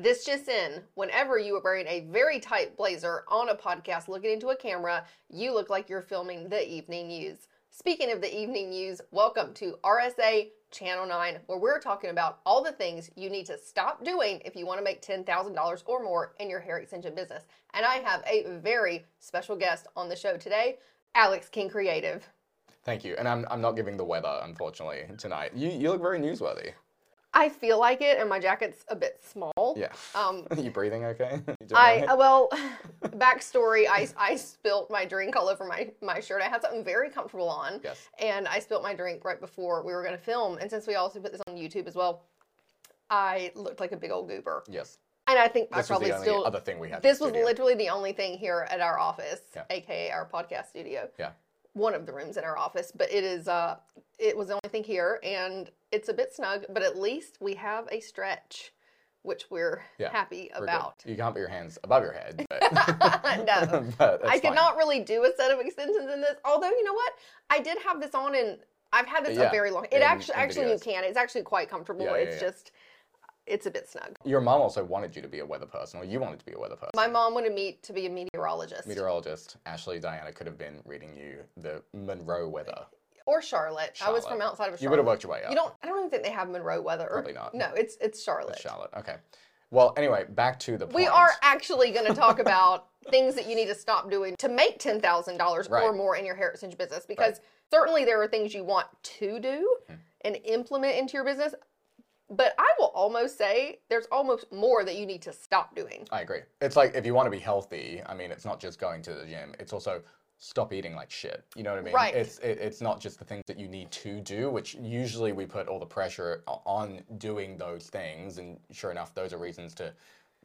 This just in, whenever you are wearing a very tight blazer on a podcast looking into a camera, you look like you're filming the evening news. Speaking of the evening news, welcome to RSA Channel 9, where we're talking about all the things you need to stop doing if you want to make $10,000 or more in your hair extension business. And I have a very special guest on the show today, Alex King Creative. Thank you. And I'm, I'm not giving the weather, unfortunately, tonight. You, you look very newsworthy. I feel like it, and my jacket's a bit small. Yeah. Um, you breathing okay? You I all uh, well, backstory. I I spilt my drink all over my my shirt. I had something very comfortable on, Yes. and I spilt my drink right before we were going to film. And since we also put this on YouTube as well, I looked like a big old goober. Yes. And I think I This was probably still. other thing we had. This was studio. literally the only thing here at our office, Yeah. aka our podcast studio. Yeah. One of the rooms in our office, but it is uh it was the only thing here and it's a bit snug, but at least we have a stretch, which we're Yeah, happy We're good. about. You can't put your hands above your head. But, No. but I could fine. not really do a set of extensions in this. Although you know what, I did have this on, and I've had this a very long. It in- actually, in actually, you can. It's actually quite comfortable. Yeah, yeah, it's yeah. just, it's a bit snug. Your mom also wanted you to be a weather person, or you wanted to be a weather person. My mom wanted me to be a meteorologist Meteorologist Ashley Diana could have been reading you the Monroe weather. or Charlotte. I was from outside of Charlotte. You would have worked your way up. You don't. I don't even think they have Monroe weather. or- Probably not. No, it's it's Charlotte. Charlotte. Okay. Well, anyway, back to the point. We are actually going to talk about things that you need to stop doing to make ten thousand dollars or more in your hair extension business. Because certainly there are things you want to do Hmm. and implement into your business, but I will almost say there's almost more that you need to stop doing. I agree. It's like if you want to be healthy, I mean, it's not just going to the gym. It's also stop eating like shit. You know what I mean? Right. It's it, it's not just the things that you need to do, which usually we put all the pressure on doing those things, and sure enough, those are reasons to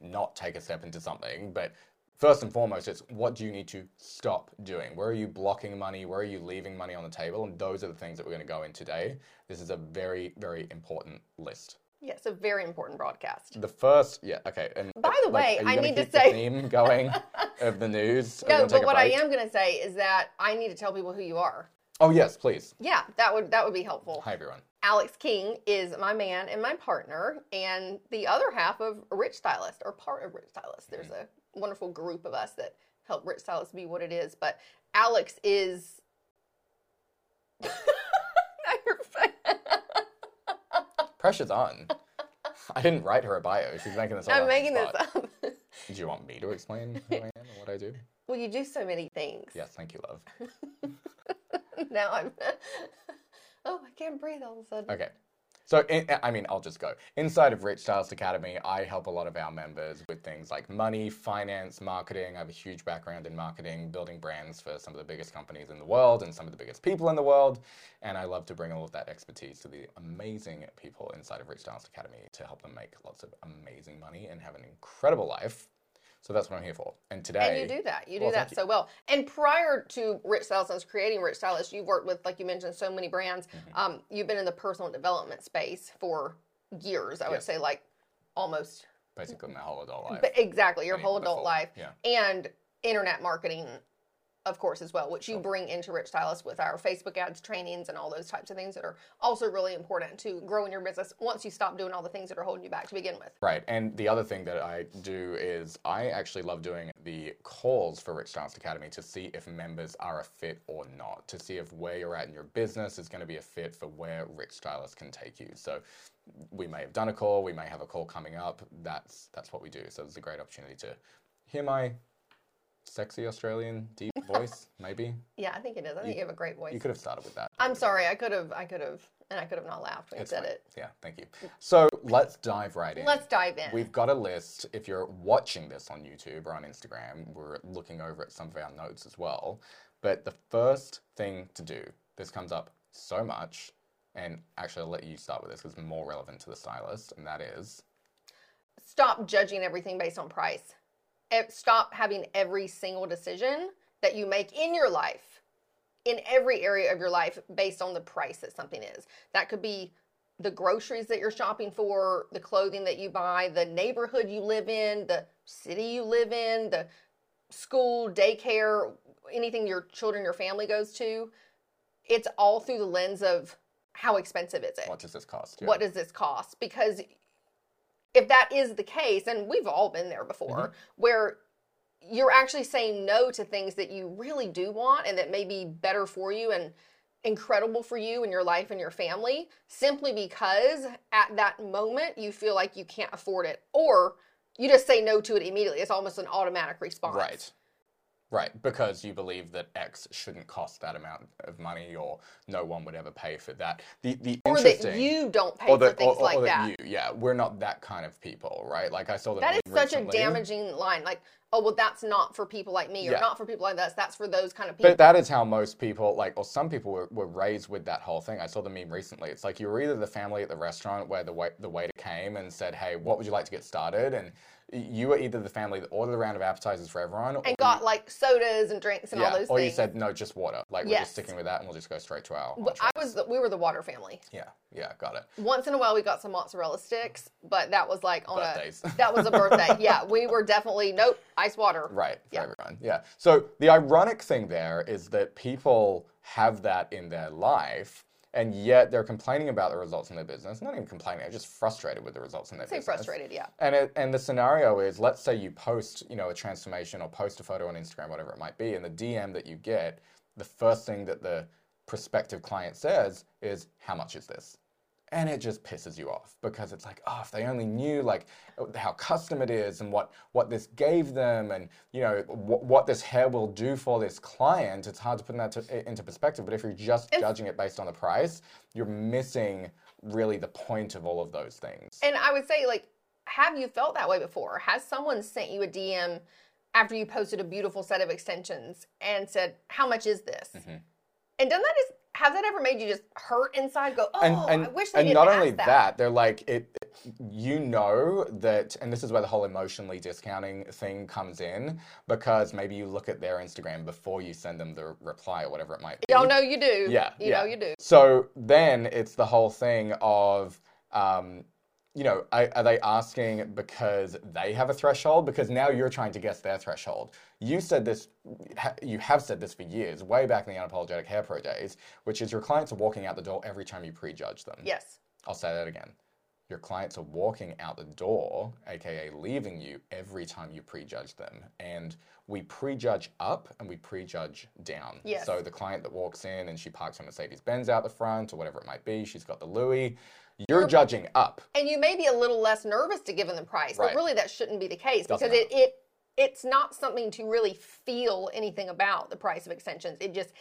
not take a step into something. But first and foremost, it's what do you need to stop doing? Where are you blocking money? Where are you leaving money on the table? And those are the things that we're going to go in today. This is a very very important list. Yes, a very important broadcast. The first, yeah, okay. And By the way, I need to keep the say- theme going of the news. No, but what I am going to say is that I need to tell people who you are. Oh yes, please. Yeah, that would that would be helpful. Hi everyone. Alex King is my man and my partner, and the other half of Rich Stylist, or part of Rich Stylist. There's mm-hmm. a wonderful group of us that help Rich Stylist be what it is. But Alex is. Pressure's on. I didn't write her a bio. She's making this up. I'm making this up. Do you want me to explain who I am and what I do? well, you do so many things. Yes, thank you, love. Now I'm. oh, I can't breathe all of a sudden. Okay. So, in, I mean, I'll just go. Inside of Rich Stylist Academy, I help a lot of our members with things like money, finance, marketing. I have a huge background in marketing, building brands for some of the biggest companies in the world and some of the biggest people in the world. And I love to bring all of that expertise to the amazing people inside of Rich Stylist Academy to help them make lots of amazing money and have an incredible life. So that's what I'm here for. And today, And you do that. You do Well, that so well. And prior to Rich Stylist, creating Rich Stylist, you've worked with, like you mentioned, so many brands. Mm-hmm. Um, you've been in the personal development space for years. I would Yes. say, like almost basically my whole adult life. but exactly your whole adult full- life, yeah. and internet marketing, of course, as well, which you bring into Rich Stylist with our Facebook ads, trainings, and all those types of things that are also really important to growing your business once you stop doing all the things that are holding you back to begin with. Right. And the other thing that I do is I actually love doing the calls for Rich Stylist Academy to see if members are a fit or not, to see if where you're at in your business is going to be a fit for where Rich Stylist can take you. So we may have done a call, we may have a call coming up. That's that's what we do. So it's a great opportunity to hear my sexy Australian deep voice, maybe. Yeah, I think it is. I think you, have a great voice. You could have started with that. I'm sorry. I could have. I could have. And I could have not laughed when you said fine. it. Yeah, thank you. So let's dive right in. Let's dive in. We've got a list. If you're watching this on YouTube or on Instagram, we're looking over at some of our notes as well. But the first thing to do, this comes up so much, and actually, I'll let you start with this because it's more relevant to the stylist, and that is Stop judging everything based on price. Stop having every single decision that you make in your life, in every area of your life, based on the price that something is. That could be the groceries that you're shopping for, the clothing that you buy, the neighborhood you live in, the city you live in, the school, daycare, anything your children, your family goes to. It's all through the lens of how expensive is it? what does this cost? Yeah. what does this cost? Because if that is the case, and we've all been there before, Mm-hmm. where you're actually saying no to things that you really do want and that may be better for you and incredible for you and your life and your family simply because at that moment you feel like you can't afford it or you just say no to it immediately. It's almost an automatic response. Right. Right, because you believe that X shouldn't cost that amount of money, or no one would ever pay for that. The the Or that you don't pay or for that, things or, or like that, that. you, yeah, we're not that kind of people, right? Like I saw that. That is such a damaging line. Like, oh well, that's not for people like me, or Yeah. not for people like us. That's for those kind of people. But that is how most people, like, or some people were, were raised with that whole thing. I saw the meme recently. It's like you were either the family at the restaurant where the wait, the waiter came and said, "Hey, what would you like to get started?" and you were either the family that ordered a round of appetizers for everyone, or and got like sodas and drinks and yeah, all those things. or things. you said no, just water. Like we're just sticking with that, and we'll just go straight to our. But entree." I was the, we were the water family. yeah, yeah, got it. Once in a while we got some mozzarella sticks, but that was like on Birthdays. a that was a birthday. yeah, we were definitely nope, ice water. Right, for Yeah. everyone. Yeah. So the ironic thing there is that people have that in their life, and yet they're complaining about the results in their business. Not even complaining, they're just frustrated with the results in their Say business. frustrated, yeah. And it, and the scenario is, let's say you post, you know, a transformation or post a photo on Instagram, whatever it might be, and the DM that you get, the first thing that the prospective client says is, "How much is this?" And it just pisses you off because it's like, oh, if they only knew like how custom it is and what what this gave them, and you know what, what this hair will do for this client, it's hard to put that to, into perspective. But if you're just judging it based on the price, you're missing really the point of all of those things. And I would say, like, have you felt that way before? Has someone sent you a DM after you posted a beautiful set of extensions and said, "How much is this?" Mm-hmm. And doesn't that just has that ever made you just hurt inside? Go, "Oh, and and, I wish they and didn't not only that." that. they're like it you know that and this is where the whole emotionally discounting thing comes in because maybe you look at their instagram before you send them the reply or whatever it might be Y'all know you do. yeah you yeah. know you do. so then it's the whole thing of um you know, are, are they asking because they have a threshold? Because now you're trying to guess their threshold. You said this, ha- you have said this for years, way back in the Unapologetic Hair Pro days, which is your clients are walking out the door every time you prejudge them. Yes. I'll say that again. Your clients are walking out the door, aka leaving you every time you prejudge them. And we prejudge up and we prejudge down. Yes. So the client that walks in and she parks her Mercedes Benz out the front or whatever it might be, she's got the Louis. You're judging up. And you may be a little less nervous to give them the price, Right. but really that shouldn't be the case Doesn't because it, it it's not something to really feel anything about the price of extensions. It just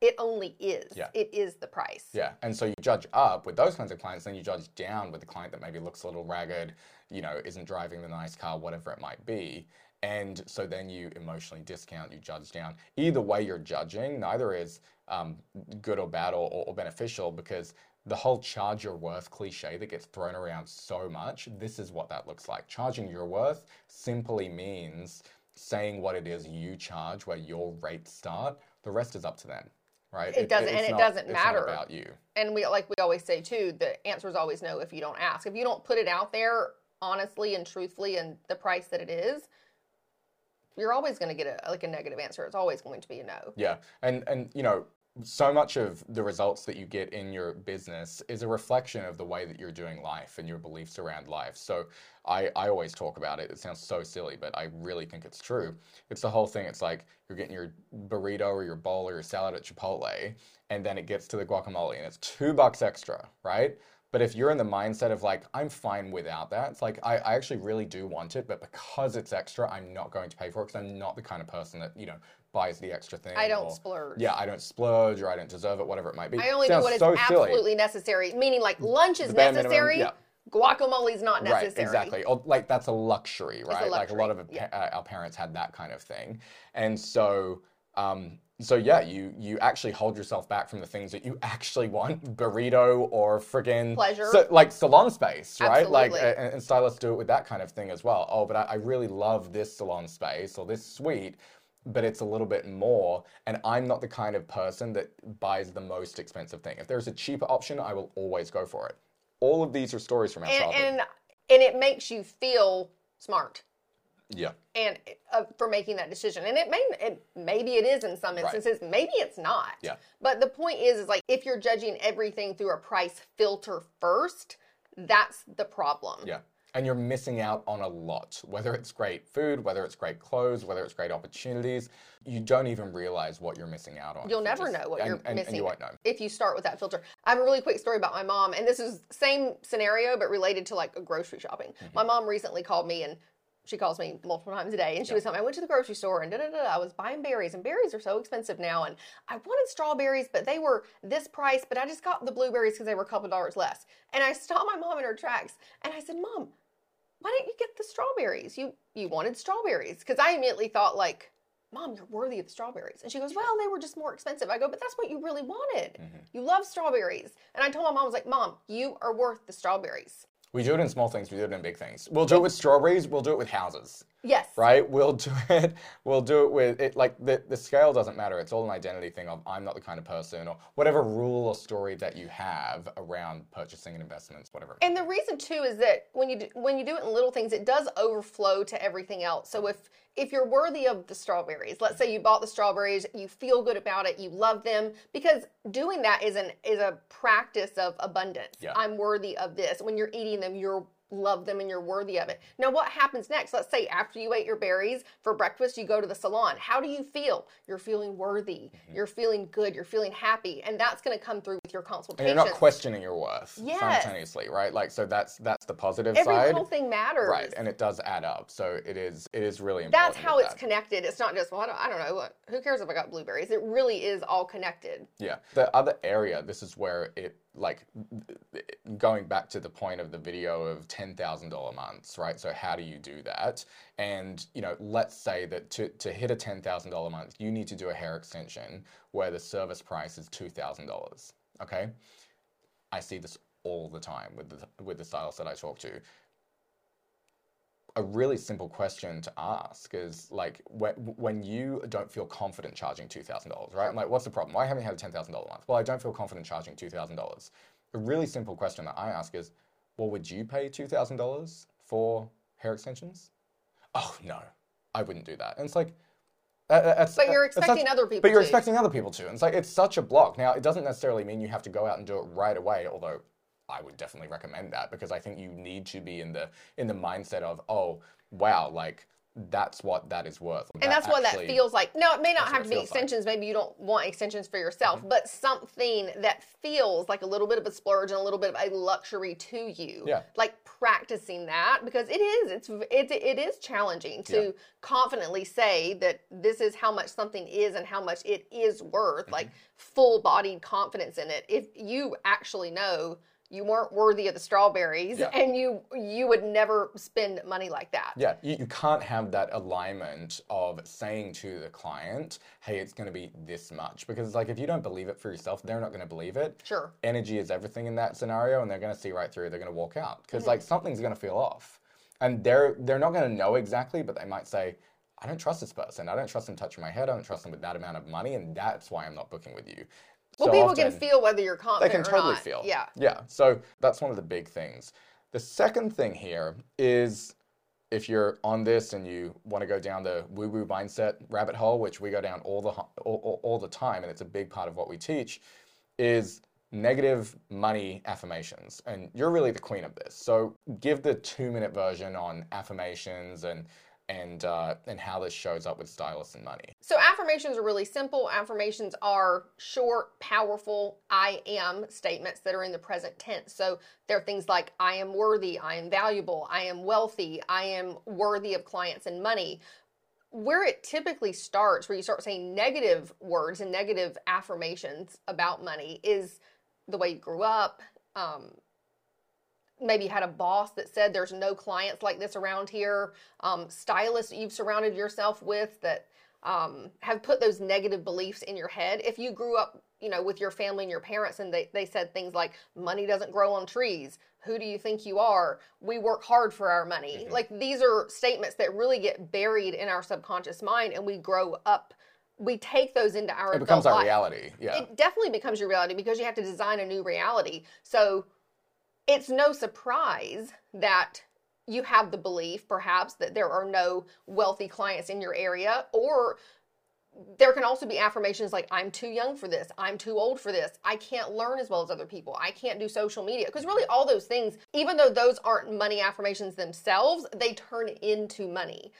it only is. Yeah. It is the price. Yeah, and so you judge up with those kinds of clients, then you judge down with the client that maybe looks a little ragged, you know, isn't driving the nice car, whatever it might be. And so then you emotionally discount, you judge down. Either way, you're judging. Neither is um, good or bad or, or, or beneficial because the whole charge your worth cliche that gets thrown around so much, this is what that looks like. Charging your worth simply means saying what it is you charge, where your rates start. The rest is up to them, right? It doesn't- and it not- doesn't matter. about you. And we like we always say too, the answer is always no if you don't ask. If you don't put it out there honestly and truthfully and the price that it is, you're always going to get a like a negative answer. It's always going to be a no. Yeah, and and you know, so much of the results that you get in your business is a reflection of the way that you're doing life and your beliefs around life. So I I always talk about it. It sounds so silly, but I really think it's true. It's the whole thing. It's like you're getting your burrito or your bowl or your salad at Chipotle, and then it gets to the guacamole, and it's two bucks extra, right? But if you're in the mindset of like, I'm fine without that, it's like, I, I actually really do want it, but because it's extra, I'm not going to pay for it because I'm not the kind of person that, you know, buys the extra thing. I don't or- splurge. Yeah, I don't splurge or I don't deserve it, whatever it might be. I only Sounds do what is so silly. absolutely necessary. Meaning like lunch is minimum, necessary. yeah. Guacamole's not necessary. Right, exactly. Or, like that's a luxury, right? Like a lot of luxury, pa- uh, our parents had that kind of thing, and so, um, so yeah, you you actually hold yourself back from the things that you actually want, burrito or friggin' Pleasure. so, like salon space, right? Like, Absolutely. a- and, and stylists do it with that kind of thing as well. Oh, but I, I really love this salon space or this suite. But it's a little bit more, and I'm not the kind of person that buys the most expensive thing. If there's a cheaper option, I will always go for it. All of these are stories from our And, childhood. and and it makes you feel smart yeah. and uh, for making that decision. And it may it, maybe it is in some Right. instances, maybe it's not. Yeah. But the point is, is like if you're judging everything through a price filter first, that's the problem. Yeah. And you're missing out on a lot. Whether it's great food, whether it's great clothes, whether it's great opportunities, you don't even realize what you're missing out on. You'll You never just- know what and- you're and- missing and you won't know. if you start with that filter. I have a really quick story about my mom, and this is same scenario but related to like grocery shopping. Mm-hmm. My mom recently called me and she calls me multiple times a day, and she was telling me I went to the grocery store and da da da. I was buying berries, and berries are so expensive now, and I wanted strawberries, but they were this price, but I just got the blueberries because they were a couple dollars less. And I stopped my mom in her tracks, and I said, "Mom, why didn't you get the strawberries? You you wanted strawberries?" Because I immediately thought like, "Mom, you're worthy of the strawberries." And she goes, "Well, they were just more expensive." I go, "But that's what you really wanted. Mm-hmm. You love strawberries." And I told my mom, I was like, "Mom, you are worth the strawberries." We do it in small things, we do it in big things. We'll do it with strawberries, we'll do it with houses. Yes. right? We'll do it. We'll do it with it. Like the the scale doesn't matter. It's all an identity thing of I'm not the kind of person or whatever rule or story that you have around purchasing and investments, whatever. And the reason too is that when you do, when you do it in little things, it does overflow to everything else. So if if you're worthy of the strawberries, let's say you bought the strawberries, you feel good about it, you love them, because doing that is an is a practice of abundance. Yeah. I'm worthy of this. When you're eating them, you're love them and you're worthy of it. Now what happens next? Let's say after you ate your berries for breakfast, you go to the salon. How do you feel? You're feeling worthy. Mm-hmm. You're feeling good. You're feeling happy. And that's going to come through with your and consultation. you're not questioning your worth Yes. simultaneously, right? Like so that's that's the positive Every side. Every little thing matters. Right, and it does add up. So it is it is really important. that's how it's that. connected. It's not just well, I don't, I don't know. Who cares if I got blueberries? It really is all connected. Yeah. The other area, this is where it like going back to the point of the video of $10,000 months, right? So how do you do that? And, you know, let's say that to, to hit a $10,000 month, you need to do a hair extension where the service price is $2,000, okay? I see this all the time with the with the stylists that I talk to. A really simple question to ask is like when, when you don't feel confident charging two thousand dollars, right? I'm like, what's the problem? Why haven't you had a ten thousand dollar month? Well, I don't feel confident charging two thousand dollars. A really simple question that I ask is, well, would you pay two thousand dollars for hair extensions? Oh no, I wouldn't do that. And it's like, uh, But you're expecting such- other people But you're to. expecting other people to. And it's like it's such a block. Now, it doesn't necessarily mean you have to go out and do it right away. Although I would definitely recommend that because I think you need to be in the in the mindset of oh wow like that's what that is worth. And that's what that feels like. No, it may not have to be feels like. Mm-hmm. extensions. Maybe you don't want extensions for yourself, but something that feels like a little bit of a splurge and a little bit of a luxury to you. Yeah. Like practicing that because it is. It's it, it is challenging to Yeah. confidently say that this is how much something is and how much it is worth. Mm-hmm. Like full bodied confidence in it. If you actually know you weren't worthy of the strawberries Yeah. and you you would never spend money like that. Yeah, you, you can't have that alignment of saying to the client, hey, it's going to be this much. Because, like, if you don't believe it for yourself, they're not going to believe it. Sure. Energy is everything in that scenario, and they're going to see right through it. They're going to walk out. Because, like, mm-hmm. something's going to feel off. And they're, they're not going to know exactly, but they might say, I don't trust this person. I don't trust them touching my head. I don't trust them with that amount of money, and that's why I'm not booking with you. Well, So people can feel whether you're confident. they can totally not. feel. Yeah. Yeah. So that's one of the big things. The second thing here is if you're on this and you want to go down the woo woo mindset rabbit hole, which we go down all the all, all, all the time, and it's a big part of what we teach, is negative money affirmations. And you're really the queen of this. So give the two minute version on affirmations and and uh, and how this shows up with stylists and money. So affirmations are really simple. Affirmations are short, powerful I am statements that are in the present tense. So they're things like I am worthy, I am valuable, I am wealthy, I am worthy of clients and money. Where it typically starts, where you start saying negative words and negative affirmations about money, is the way you grew up. Um, maybe had a boss that said there's no clients like this around here. Um, stylists you've surrounded yourself with that um, have put those negative beliefs in your head. If you grew up you know with your family and your parents and they, they said things like money doesn't grow on trees. Who do you think you are? We work hard for our money. Like these are statements that really get buried in our subconscious mind and we grow up we take those into our It becomes our life. reality. Yeah. it definitely becomes your reality because you have to design a new reality. So it's no surprise that you have the belief, perhaps, that there are no wealthy clients in your area, or there can also be affirmations like i'm too young for this. I'm too old for this. I can't learn as well as other people. I can't do social media. Because really all those things even though those aren't money affirmations themselves they turn into money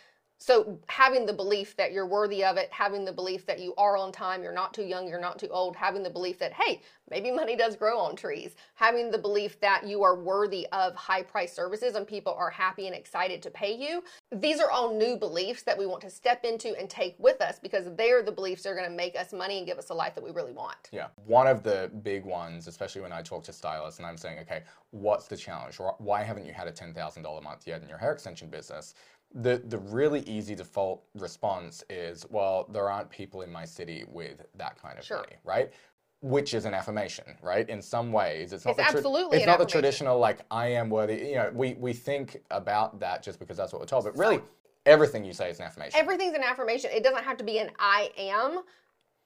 so having the belief that you're worthy of it, having the belief that you are on time, you're not too young, you're not too old, having the belief that hey, maybe money does grow on trees, having the belief that you are worthy of high price services and people are happy and excited to pay you. These are all new beliefs that we want to step into and take with us because they're the beliefs that are going to make us money and give us a life that we really want. Yeah. One of the big ones, especially when I talk to stylists and I'm saying, okay, what's the challenge? Why haven't you had a $10,000 month yet in your hair extension business? The the really easy default response is, well, there aren't people in my city with that kind of Sure. money, right? Which is an affirmation, right? In some ways, it's not It's the absolutely it's not the traditional like I am worthy. You know, we we think about that just because that's what we're told, but really, everything you say is an affirmation. Everything's an affirmation. It doesn't have to be an I am.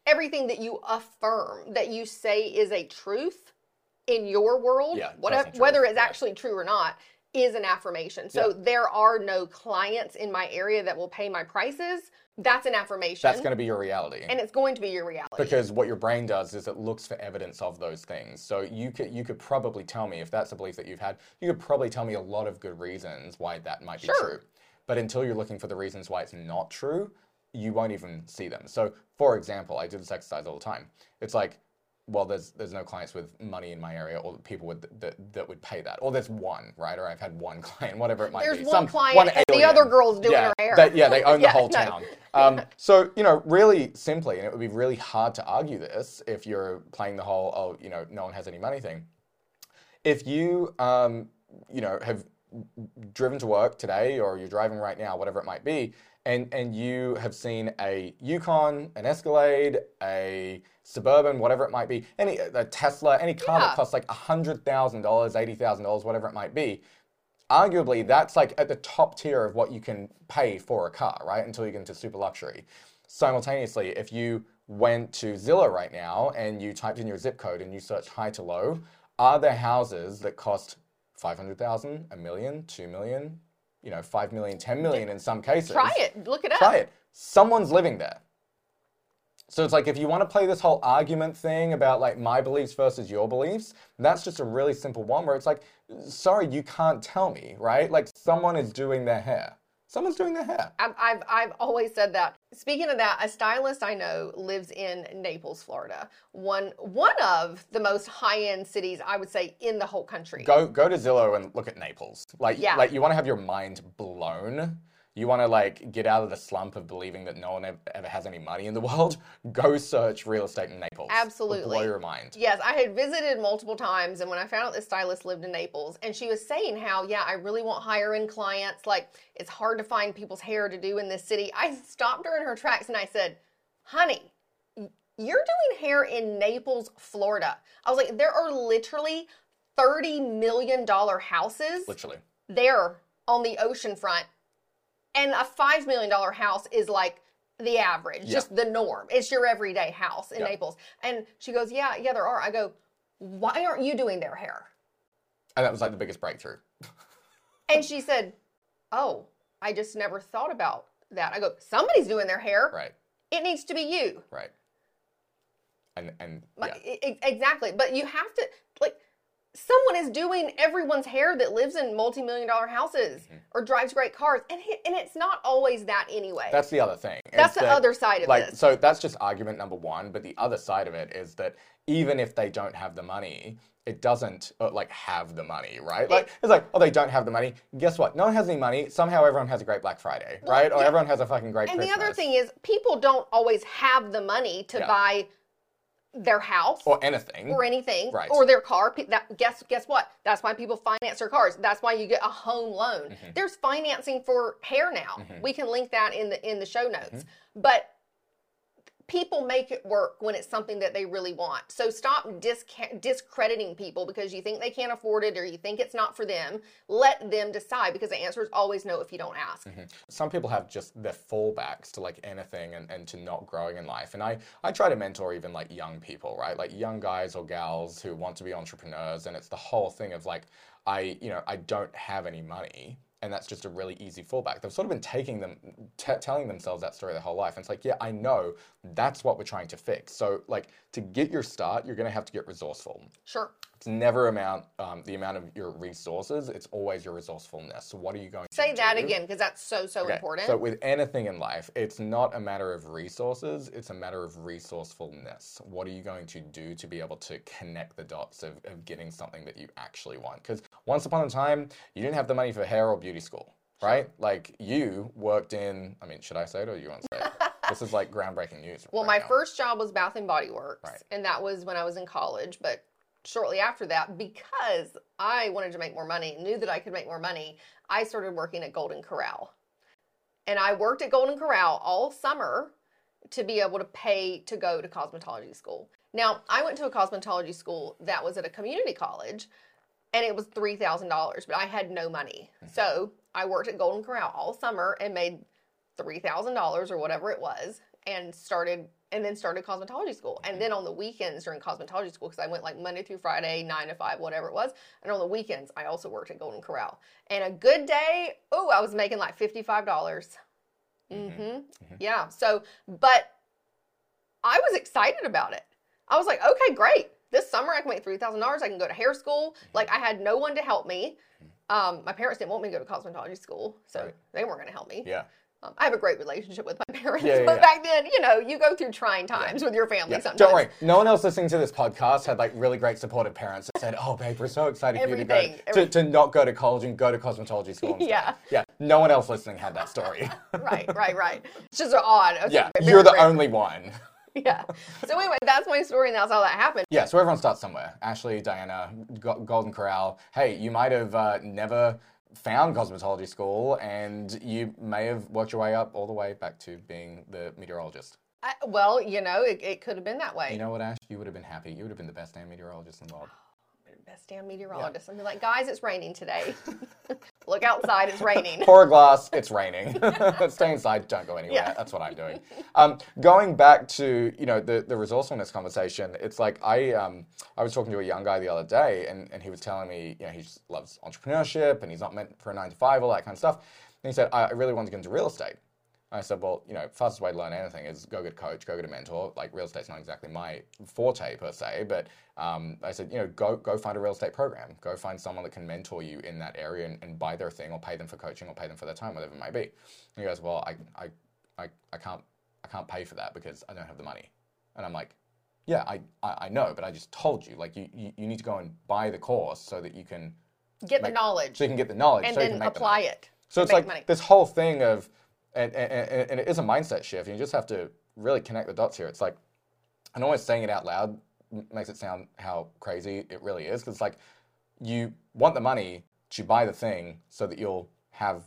Everything that you affirm, that you say is a truth in your world, Yeah, whatever, whether it's actually true or not, is an affirmation. So Yeah. there are no clients in my area that will pay my prices. That's an affirmation. that's going to be your reality. and it's going to be your reality. because what your brain does is it looks for evidence of those things. So you could you could probably tell me if that's a belief that you've had, you could probably tell me a lot of good reasons why that might be Sure. true. But until you're looking for the reasons why it's not true, you won't even see them. So for example, I do this exercise all the time. It's like well, there's there's no clients with money in my area, or people with that, that would pay that, or there's one, right? Or I've had one client, whatever it might There's be. There's one client and the other girl's doing yeah, her hair. that- yeah, they own the Yeah, whole no. town. Um, so you know, really simply, and it would be really hard to argue this if you're playing the whole "oh, you know, no one has any money" thing. If you, um, you know, have driven to work today, or you're driving right now, whatever it might be, and and you have seen a Yukon, an Escalade, a Suburban, whatever it might be, any a Tesla, any car Yeah. that costs like hundred thousand dollars, eighty thousand dollars, whatever it might be, arguably that's like at the top tier of what you can pay for a car, right? Until you get into super luxury. Simultaneously, if you went to Zillow right now and you typed in your zip code and you searched high to low, are there houses that cost 500,000, a million, 2 million, you know, 5 million, 10 million in some cases? Try it. Look it up. Try it. Someone's living there. So it's like if you want to play this whole argument thing about like my beliefs versus your beliefs, that's just a really simple one where it's like, sorry, you can't tell me, right? Like someone is doing their hair. Someone's doing their hair. I've, I've, I've always said that. Speaking of that, a stylist I know lives in Naples, Florida. One one of the most high end cities, I would say, in the whole country. Go go to Zillow and look at Naples. Like Yeah. like you want to have your mind blown. You want to like get out of the slump of believing that no one ev- ever has any money in the world. Go search real estate in Naples. It'll Absolutely. blow your mind. Yes, I had visited multiple times, and when I found out this stylist lived in Naples, and she was saying how, yeah, I really want higher end clients. Like, it's hard to find people's hair to do in this city. I stopped her in her tracks and I said, honey, you're doing hair in Naples, Florida. I was like, there are literally $30 million houses Literally. there on the ocean front. And a $5 million house is like the average, Yeah. just the norm. It's your everyday house in Yeah. Naples. And she goes, Yeah, yeah, there are. I go, Why aren't you doing their hair? And that was like the biggest breakthrough. And she said, Oh, I just never thought about that. I go, Somebody's doing their hair. Right. It needs to be you. Right. And and yeah. exactly. But you have to, like, someone is doing everyone's hair that lives in multi million dollar houses Mm-hmm. or drives great cars. And, he- and it's not always that anyway. That's the other thing. That's the that, other side of it. like this. so that's just argument number one but the other side of it is that even if they don't have the money it doesn't uh, like have the money right like it's like oh they don't have the money guess what no one has any money somehow everyone has a great black friday right or yeah. everyone has a fucking great And Christmas. the other thing is, people don't always have the money to Yeah. buy their house or anything or anything Right. or their car. That guess guess what? That's why people finance their cars. That's why you get a home loan. Mm-hmm. There's financing for hair now. We can link that in the in the show notes. Mm-hmm. But people make it work when it's something that they really want. So stop disca- discrediting people because you think they can't afford it or you think it's not for them. Let them decide because the answer is always no if you don't ask. Mm-hmm. some people have just their fallbacks to like anything and, and to not growing in life and I, I try to mentor even like young people right like young guys or gals who want to be entrepreneurs and it's the whole thing of like i you know i don't have any money and that's just a really easy fallback. They've sort of been taking them, t- telling themselves that story their whole life. And it's like, yeah, I know that's what we're trying to fix. So, like, to get your start, you're going to have to get resourceful. Sure. It's never amount um, the amount of your resources. It's always your resourcefulness. So, what are you going Say to that do? again because that's so so Okay, important. So with anything in life, it's not a matter of resources, it's a matter of resourcefulness. What are you going to do to be able to connect the dots of, of getting something that you actually want? Because once upon a time, you didn't have the money for hair or beauty school, right? Like you worked in, I mean, should I say it or you want to say it? this is like groundbreaking news. well, right my now. first job was Bath and Body Works, Right. and that was when I was in college. But shortly after that, because I wanted to make more money, knew that I could make more money, I started working at Golden Corral. And I worked at Golden Corral all summer to be able to pay to go to cosmetology school. Now, I went to a cosmetology school that was at a community college and it was $3,000, but I had no money. Mm-hmm. So I worked at Golden Corral all summer and made $3,000 or whatever it was and started and then started cosmetology school. And mm-hmm. then on the weekends during cosmetology school, because I went like Monday through Friday, nine to five, whatever it was. And on the weekends, I also worked at Golden Corral. And a good day, oh, I was making like $55. dollars mm-hmm. mm-hmm. Yeah. So, but I was excited about it. I was like, okay, great. This summer I can make three thousand dollars. I can go to hair school. Like I had no one to help me. Um, my parents didn't want me to go to cosmetology school, so Right. they weren't going to help me. Yeah. Um, I have a great relationship with my parents, Yeah, yeah, but yeah. back then, you know, you go through trying times with your family Yeah. sometimes. Don't worry. No one else listening to this podcast had like really great supportive parents that said, "Oh, babe, we're so excited for you to go Everything, to, to not go to college and go to cosmetology school." instead." Yeah. Yeah. No one else listening had that story. right, right, right. It's just odd. It's yeah. You're the rare. only one. Yeah. So anyway, that's my story, and that's how that happened. Yeah. So everyone starts somewhere. Ashley, Diana, Go- Golden Corral. Hey, you might have uh, never found cosmetology school, and you may have worked your way up all the way back to being the meteorologist. I, well, you know, it, it could have been that way. You know what, Ash? You would have been happy. You would have been the best damn meteorologist in the world. Best damn meteorologist. I'd be like, guys, it's raining today. Look outside, it's raining. Pour a glass, it's raining. Stay inside, don't go anywhere. Yeah. That's what I'm doing. Um, going back to you know the, the resourcefulness conversation, it's like I um, I was talking to a young guy the other day, and, and he was telling me you know he just loves entrepreneurship and he's not meant for a nine to five, all that kind of stuff. And he said I I really want to get into real estate. I said, well, you know, fastest way to learn anything is go get a coach, go get a mentor. Like real estate's not exactly my forte per se, but um, I said, you know, go go find a real estate program. Go find someone that can mentor you in that area and, and buy their thing or pay them for coaching or pay them for their time, whatever it might be. And he goes, well, I, I, I, I can't I can't pay for that because I don't have the money. And I'm like, yeah, I, I, I know, but I just told you, like you, you, you need to go and buy the course so that you can Get the knowledge so you can get the knowledge and so then make apply it. So it's make like money. this whole thing of, and, and, and it is a mindset shift. And you just have to really connect the dots here. It's like, and almost saying it out loud makes it sound how crazy it really is. Because it's like, you want the money to buy the thing so that you'll have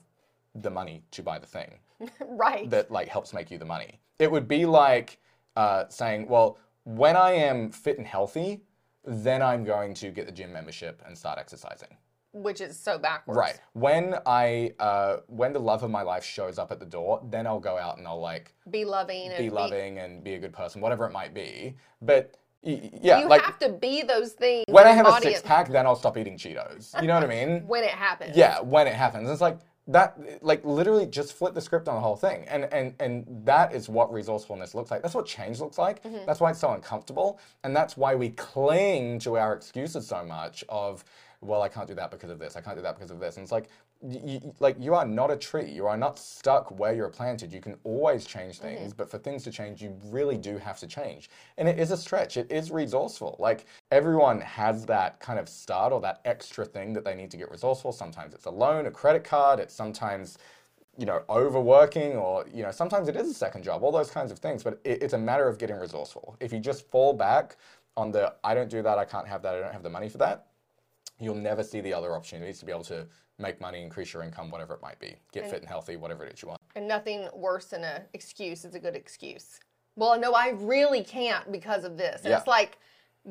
the money to buy the thing right. that like helps make you the money. It would be like uh, saying, well, when I am fit and healthy, then I'm going to get the gym membership and start exercising. Which is so backwards. Right. When I uh, when the love of my life shows up at the door, then I'll go out and I'll like Be loving and be loving and be a good person, whatever it might be. But y- yeah, You like have to be those things. when I have a six pack, then I'll stop eating Cheetos. You know what I mean? when it happens. Yeah, when it happens. It's like that like literally just flip the script on the whole thing. And and and that is what resourcefulness looks like. That's what change looks like. Mm-hmm. That's why it's so uncomfortable. And that's why we cling to our excuses so much of well, I can't do that because of this. I can't do that because of this. And it's like y- y- like you are not a tree. You are not stuck where you're planted. You can always change Mm-hmm. things, but for things to change, you really do have to change. And it is a stretch. It is resourceful. Like everyone has that kind of start or that extra thing that they need to get resourceful. Sometimes it's a loan, a credit card. It's sometimes you know overworking or you know sometimes it is a second job. All those kinds of things. But it, it's a matter of getting resourceful. If you just fall back on the I don't do that, I can't have that, I don't have the money for that you'll never see the other opportunities to be able to make money, increase your income, whatever it might be, get fit and healthy, whatever it is you want. And nothing worse than an excuse is a good excuse. Well, no, I really can't because of this. And Yeah. it's like,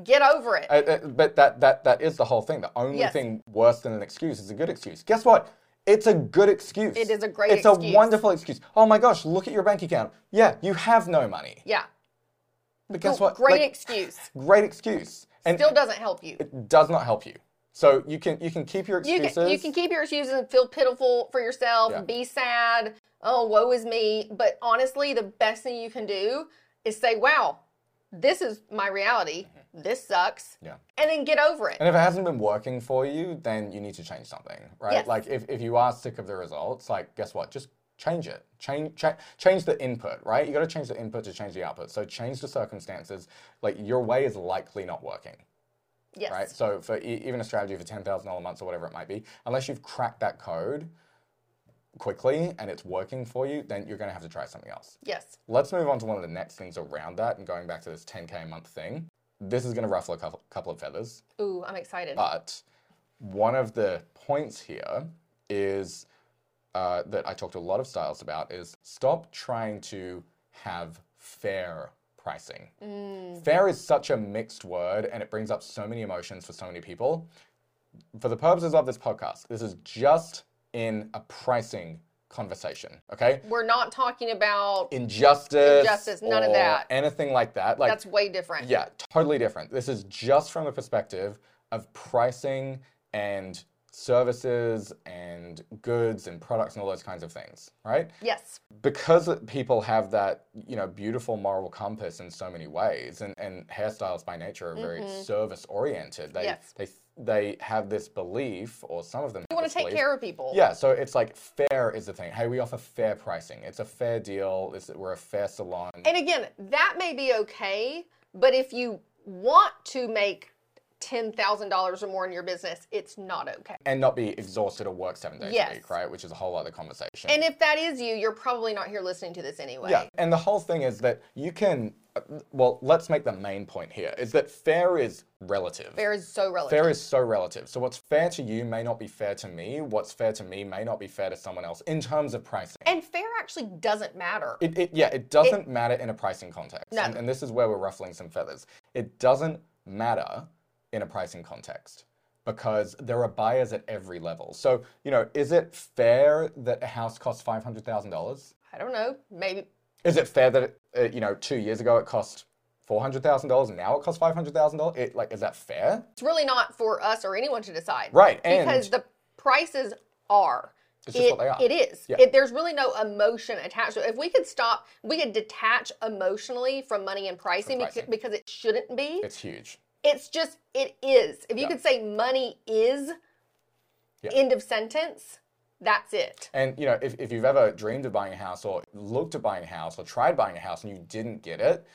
get over it. Uh, uh, but that that that is the whole thing. The only Yes. thing worse than an excuse is a good excuse. Guess what? It's a good excuse. It is a great It's excuse. a wonderful excuse. Oh my gosh, look at your bank account. Yeah, you have no money. yeah. But guess Cool, what? Great Like, excuse. great excuse. And Still doesn't help you. it does not help you. So you can you can keep your You excuses. can, you can keep your excuses and feel pitiful for yourself, Yeah. be sad, oh, woe is me. But honestly, the best thing you can do is say, wow, this is my reality. This sucks. Mm-hmm. Yeah. And then get over it. And if it hasn't been working for you, then you need to change something, right? Yes. Like if, if you are sick of the results, like guess what? Just change it. Change cha- change the input, right? You got to change the input to change the output. So change the circumstances. Like your way is likely not working, yes. right? So for e- even a strategy for ten thousand dollar a month or whatever it might be, unless you've cracked that code quickly and it's working for you, then you're going to have to try something else. Yes. Let's move on to one of the next things around that and going back to this 10k a month thing. This is going to ruffle a couple, couple of feathers. Ooh, I'm excited. But one of the points here is uh, that I talked to a lot of stylists about is stop trying to have fair pricing. Mm. Fair is such a mixed word and it brings up so many emotions for so many people. For the purposes of this podcast, this is just in a pricing conversation, okay? We're not talking about Injustice, Injustice, none of that. anything like that. Like that's way different. yeah, totally different. This is just from the perspective of pricing and services and goods and products and all those kinds of things, right? Yes. Because people have that, you know, beautiful moral compass in so many ways, and, and hairstyles by nature are very service oriented. They, Mm-hmm. Yes. they they have this belief, or some of them You want to take belief, care of people. yeah, so it's like fair is the thing. Hey, we offer fair pricing. It's a fair deal. It's, we're a fair salon. And again, that may be okay, but if you want to make $10,000 or more in your business, it's not okay. and not be exhausted or work seven days Yes. a week, right? Which is a whole other conversation. And if that is you, you're probably not here listening to this anyway. yeah, and the whole thing is that you can. Well, let's make the main point here: is that fair is relative. Fair is so relative. Fair is so relative. So what's fair to you may not be fair to me. What's fair to me may not be fair to someone else in terms of pricing. and fair actually doesn't matter. It, it, yeah, it doesn't matter in a pricing context. No. And, and this is where we're ruffling some feathers. It doesn't matter in a pricing context because there are buyers at every level. So, you know, is it fair that a house costs $500,000? I don't know. Maybe Is it fair that, uh, you know, two years ago it cost $400,000 and now it costs $500,000? It, like, is that fair? it's really not for us or anyone to decide. Right, because the prices are. It's just it, what they are. It is. Yeah. It, there's really no emotion attached. So if we could stop, we could detach emotionally from money and pricing, pricing. Because, because it shouldn't be. It's huge. It's just it is. If you Yeah. could say money is Yeah. end of sentence, that's it. And you know, if, if you've ever dreamed of buying a house or looked at buying a house or tried buying a house and you didn't get it,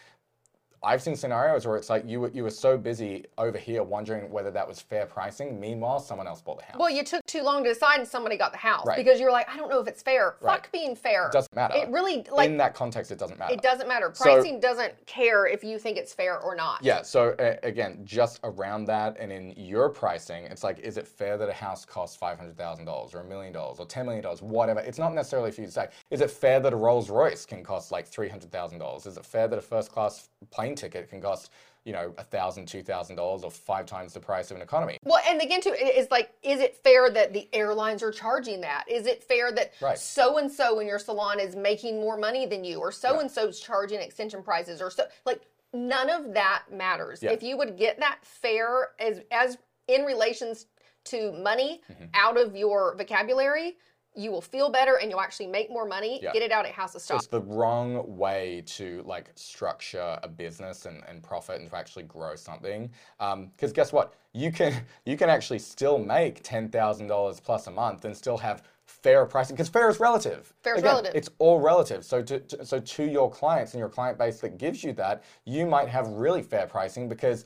I've seen scenarios where it's like you were, you were so busy over here wondering whether that was fair pricing. Meanwhile, someone else bought the house. Well, you took too long to decide and somebody got the house Right. because you were like, I don't know if it's fair. Right. Fuck being fair. it doesn't matter. It really like in that context, it doesn't matter. it doesn't matter. So- Pricing doesn't care if you think it's fair or not. Yeah. So uh, again, just around that, and in your pricing, it's like, is it fair that a house costs five hundred thousand dollars, or a million dollars, or ten million dollars, whatever? It's not necessarily for you to say. Is it fair that a Rolls Royce can cost like three hundred thousand dollars? Is it fair that a first class plane ticket can cost, you know, a thousand, two thousand dollars, or five times the price of an economy? Well, and again, too, it is like, is it fair that the airlines are charging that? Is it fair that so and so in your salon is making more money than you, or so and so's charging extension prices, or so like none of that matters. Yeah. If you would get that fair as as in relations to money Mm-hmm. out of your vocabulary, you will feel better and you'll actually make more money. Yeah. Get it out at House of Stock. It's the wrong way to like structure a business and, and profit and to actually grow something. Um, because guess what? You can you can actually still make ten thousand dollars plus a month and still have fair pricing because fair is relative. Fair is Again, relative. It's all relative. So to, to so to your clients and your client base that gives you that, you might have really fair pricing because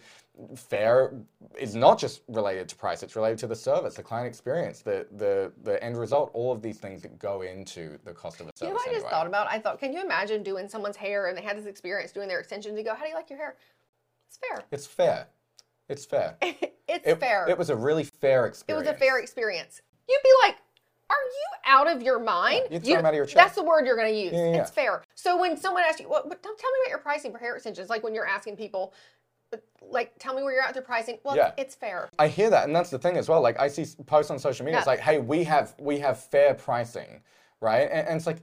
fair is not just related to price it's related to the service the client experience the the the end result all of these things that go into the cost of a service You know what I just thought about? I thought, can you imagine doing someone's hair and they had this experience doing their extensions? You go, how do you like your hair? It's fair. It's fair. It's fair. it's It, fair. It was a really fair experience. It was a fair experience. You'd be like, are you out of your mind? you'd throw 'em out of your chair. That's the word you're going to use. Yeah, yeah, It's fair. So when someone asks you, what, but don't tell me about your pricing for hair extensions, like when you're asking people, like, tell me where you're at with your pricing. Well, Yeah. it's fair. I hear that, and that's the thing as well. Like I see posts on social media, it's like, "Hey, we have we have fair pricing," right? And, and it's like,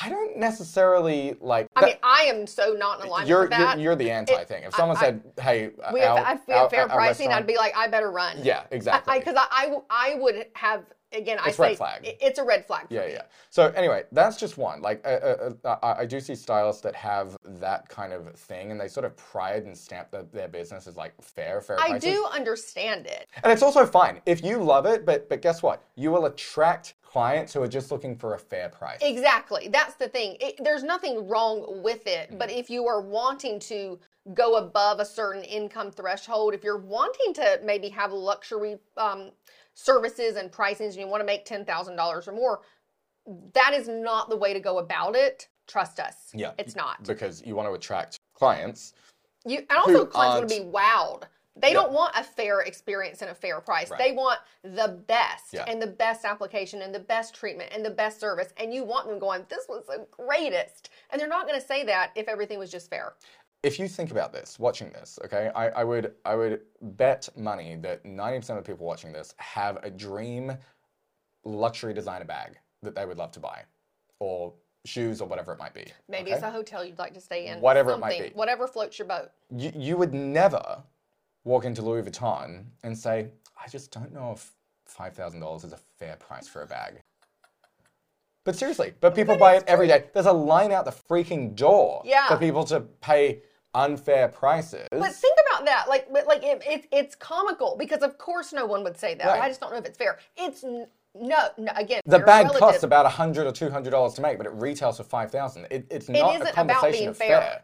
I don't necessarily like. I mean, I am so not in alignment you're, with that. you're you're the anti thing. If someone I- said, "Hey, we our, have, we have fair our pricing, restaurant- I'd be like, I better run. yeah, exactly." Because I, I, I would have again. I It's red say flag. it's a red flag. For Yeah, me. yeah. So anyway, that's just one. Like, uh, uh, uh, I, I do see stylists that have that kind of thing, and they sort of pride and stamp the, their business as like fair, fair I prices. do understand it. And it's also fine if you love it, but but guess what? You will attract clients who are just looking for a fair price. Exactly. That's the thing. It, there's nothing wrong with it, but if you are wanting to go above a certain income threshold, if you're wanting to maybe have luxury um, services and pricings and you want to make $10,000 or more, that is not the way to go about it. Trust us. Yeah. It's not. because you want to attract clients. You and also clients want to be wowed. They Yeah. don't want a fair experience and a fair price. Right. They want the best Yeah. and the best application and the best treatment and the best service. And you want them going, this was the greatest. And they're not going to say that if everything was just fair. If you think about this, watching this, okay, I, I would I would bet money that ninety percent of the people watching this have a dream luxury designer bag that they would love to buy, or shoes, or whatever it might be. Maybe okay? it's a hotel you'd like to stay in. Whatever it might be. Whatever floats your boat. you, you would never walk into Louis Vuitton and say, I just don't know if $5,000 is a fair price for a bag. But seriously, but people buy it every day. There's a line out the freaking door Yeah. for people to pay unfair prices. But think about that, like, like it, it, it's comical because of course no one would say that. Right. I just don't know if it's fair. It's n- no, no again. the bag relative. costs about a hundred or two hundred dollars to make, but it retails for five thousand. It, it's not isn't a about conversation being of fair. fair.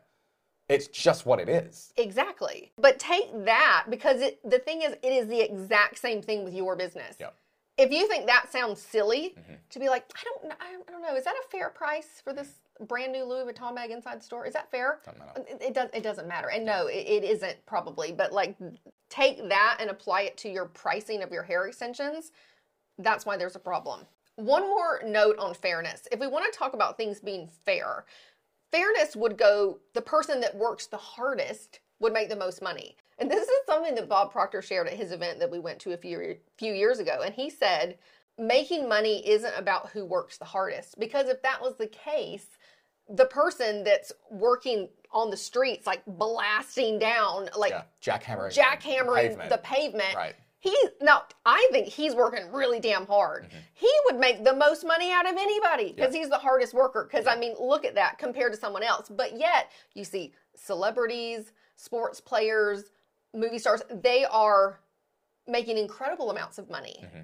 It's just what it is. Exactly. But take that because it, the thing is, it is the exact same thing with your business. Yep. If you think that sounds silly Mm-hmm. to be like, I don't, I don't- know, is that a fair price for this brand new Louis Vuitton bag inside the store? Is that fair? It, it does. It doesn't matter. And no, it, it isn't probably. But like, take that and apply it to your pricing of your hair extensions. That's why there's a problem. One more note on fairness. If we want to talk about things being fair, fairness would go the person that works the hardest would make the most money. And this is something that Bob Proctor shared at his event that we went to a few few years ago and he said making money isn't about who works the hardest because if that was the case the person that's working on the streets like blasting down like Yeah, jackhammering. jackhammering pavement. the pavement Right. he now I think he's working really damn hard. Mm-hmm. He would make the most money out of anybody because he's the hardest worker. Because I mean, look at that compared to someone else. But yet you see celebrities, sports players, movie stars, they are making incredible amounts of money. Mm-hmm.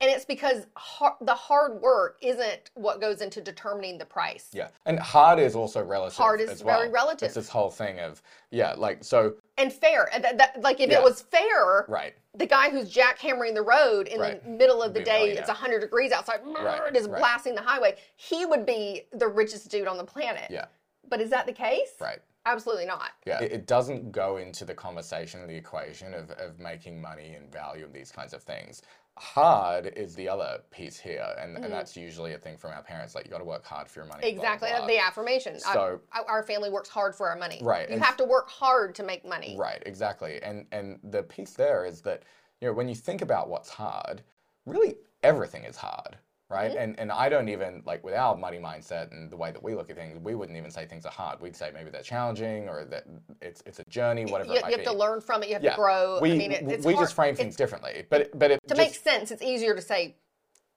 And it's because har- the hard work isn't what goes into determining the price. Yeah, and hard is also relative. Hard is well. very relative. It's this whole thing of yeah, like so. And fair. And that, that- like if Yeah. it was fair, Right. the guy who's jackhammering the road in Right. the middle of the Be a day, millionaire. it's 100 degrees outside, Right, just right. blasting the highway, he would be the richest dude on the planet. Yeah. But is that the case? Right. Absolutely not. Yeah. It, it doesn't go into the conversation, the equation of, of making money and value and these kinds of things. Hard is the other piece here, and, and mm-hmm. that's usually a thing from our parents. Like you got to work hard for your money. blah, blah, Exactly. blah. The affirmation. Uh, so- I- our family works hard for our money. Right, You and- have to work hard to make money. Right, exactly. And and the piece there is that you know when you think about what's hard, really everything is hard, right? Mm-hmm. And and I don't even like with our money mindset and the way that we look at things, we wouldn't even say things are hard. We'd say maybe they're challenging or that it's it's a journey, whatever You, it might you have be. to learn from it. You have yeah, to grow. We I mean, it, it's we hard. just frame It's- things differently, but it, but it to just, make sense. It's easier to say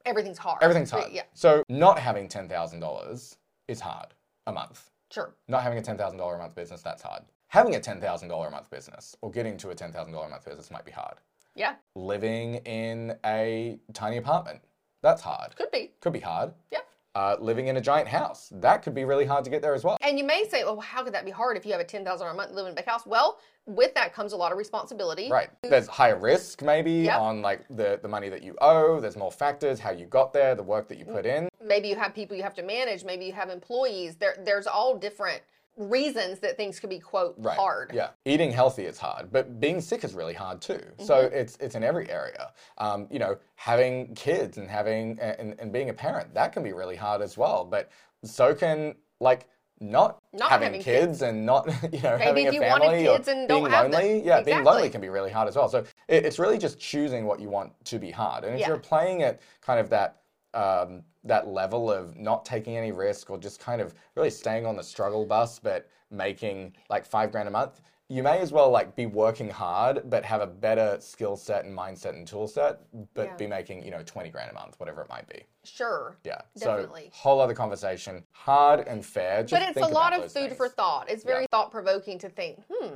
everything's hard. everything's hard. Yeah. So not having ten thousand dollars is hard a month. Sure. Not having a ten thousand dollar a month business, that's hard. Having a ten thousand dollar a month business or getting to a ten thousand dollar a month business might be hard. Yeah. living in a tiny apartment. That's hard. Could be. Could be hard. Yeah. Uh, living in a giant house. That could be really hard to get there as well. And you may say, well, how could that be hard if you have a ten thousand a month living in a big house? Well, with that comes a lot of responsibility. Right. There's higher risk maybe Yep. on like the, the money that you owe. There's more factors, how you got there, the work that you put in. Maybe you have people you have to manage. Maybe you have employees. There, there's all different reasons that things could be quote Right. hard. Yeah. Eating healthy is hard, but being sick is really hard too. So Mm-hmm. it's it's in every area. Um, you know, having kids and having and, and being a parent that can be really hard as well. But so can like not, Not having, having kids, and not you know having if a family or and being don't have them. lonely. Yeah, being lonely can be really hard as well. So it, it's really just choosing what you want to be hard. And if Yeah. you're playing at kind of that um, that level of not taking any risk or just kind of really staying on the struggle bus, but making like five grand a month, you may as well like be working hard, but have a better skill set and mindset and tool set, but Yeah. be making you know twenty grand a month, whatever it might be. Sure. Yeah. Definitely. So whole other conversation, hard and fair. Just but it's a lot of food for thought. It's very thought provoking to think, hmm,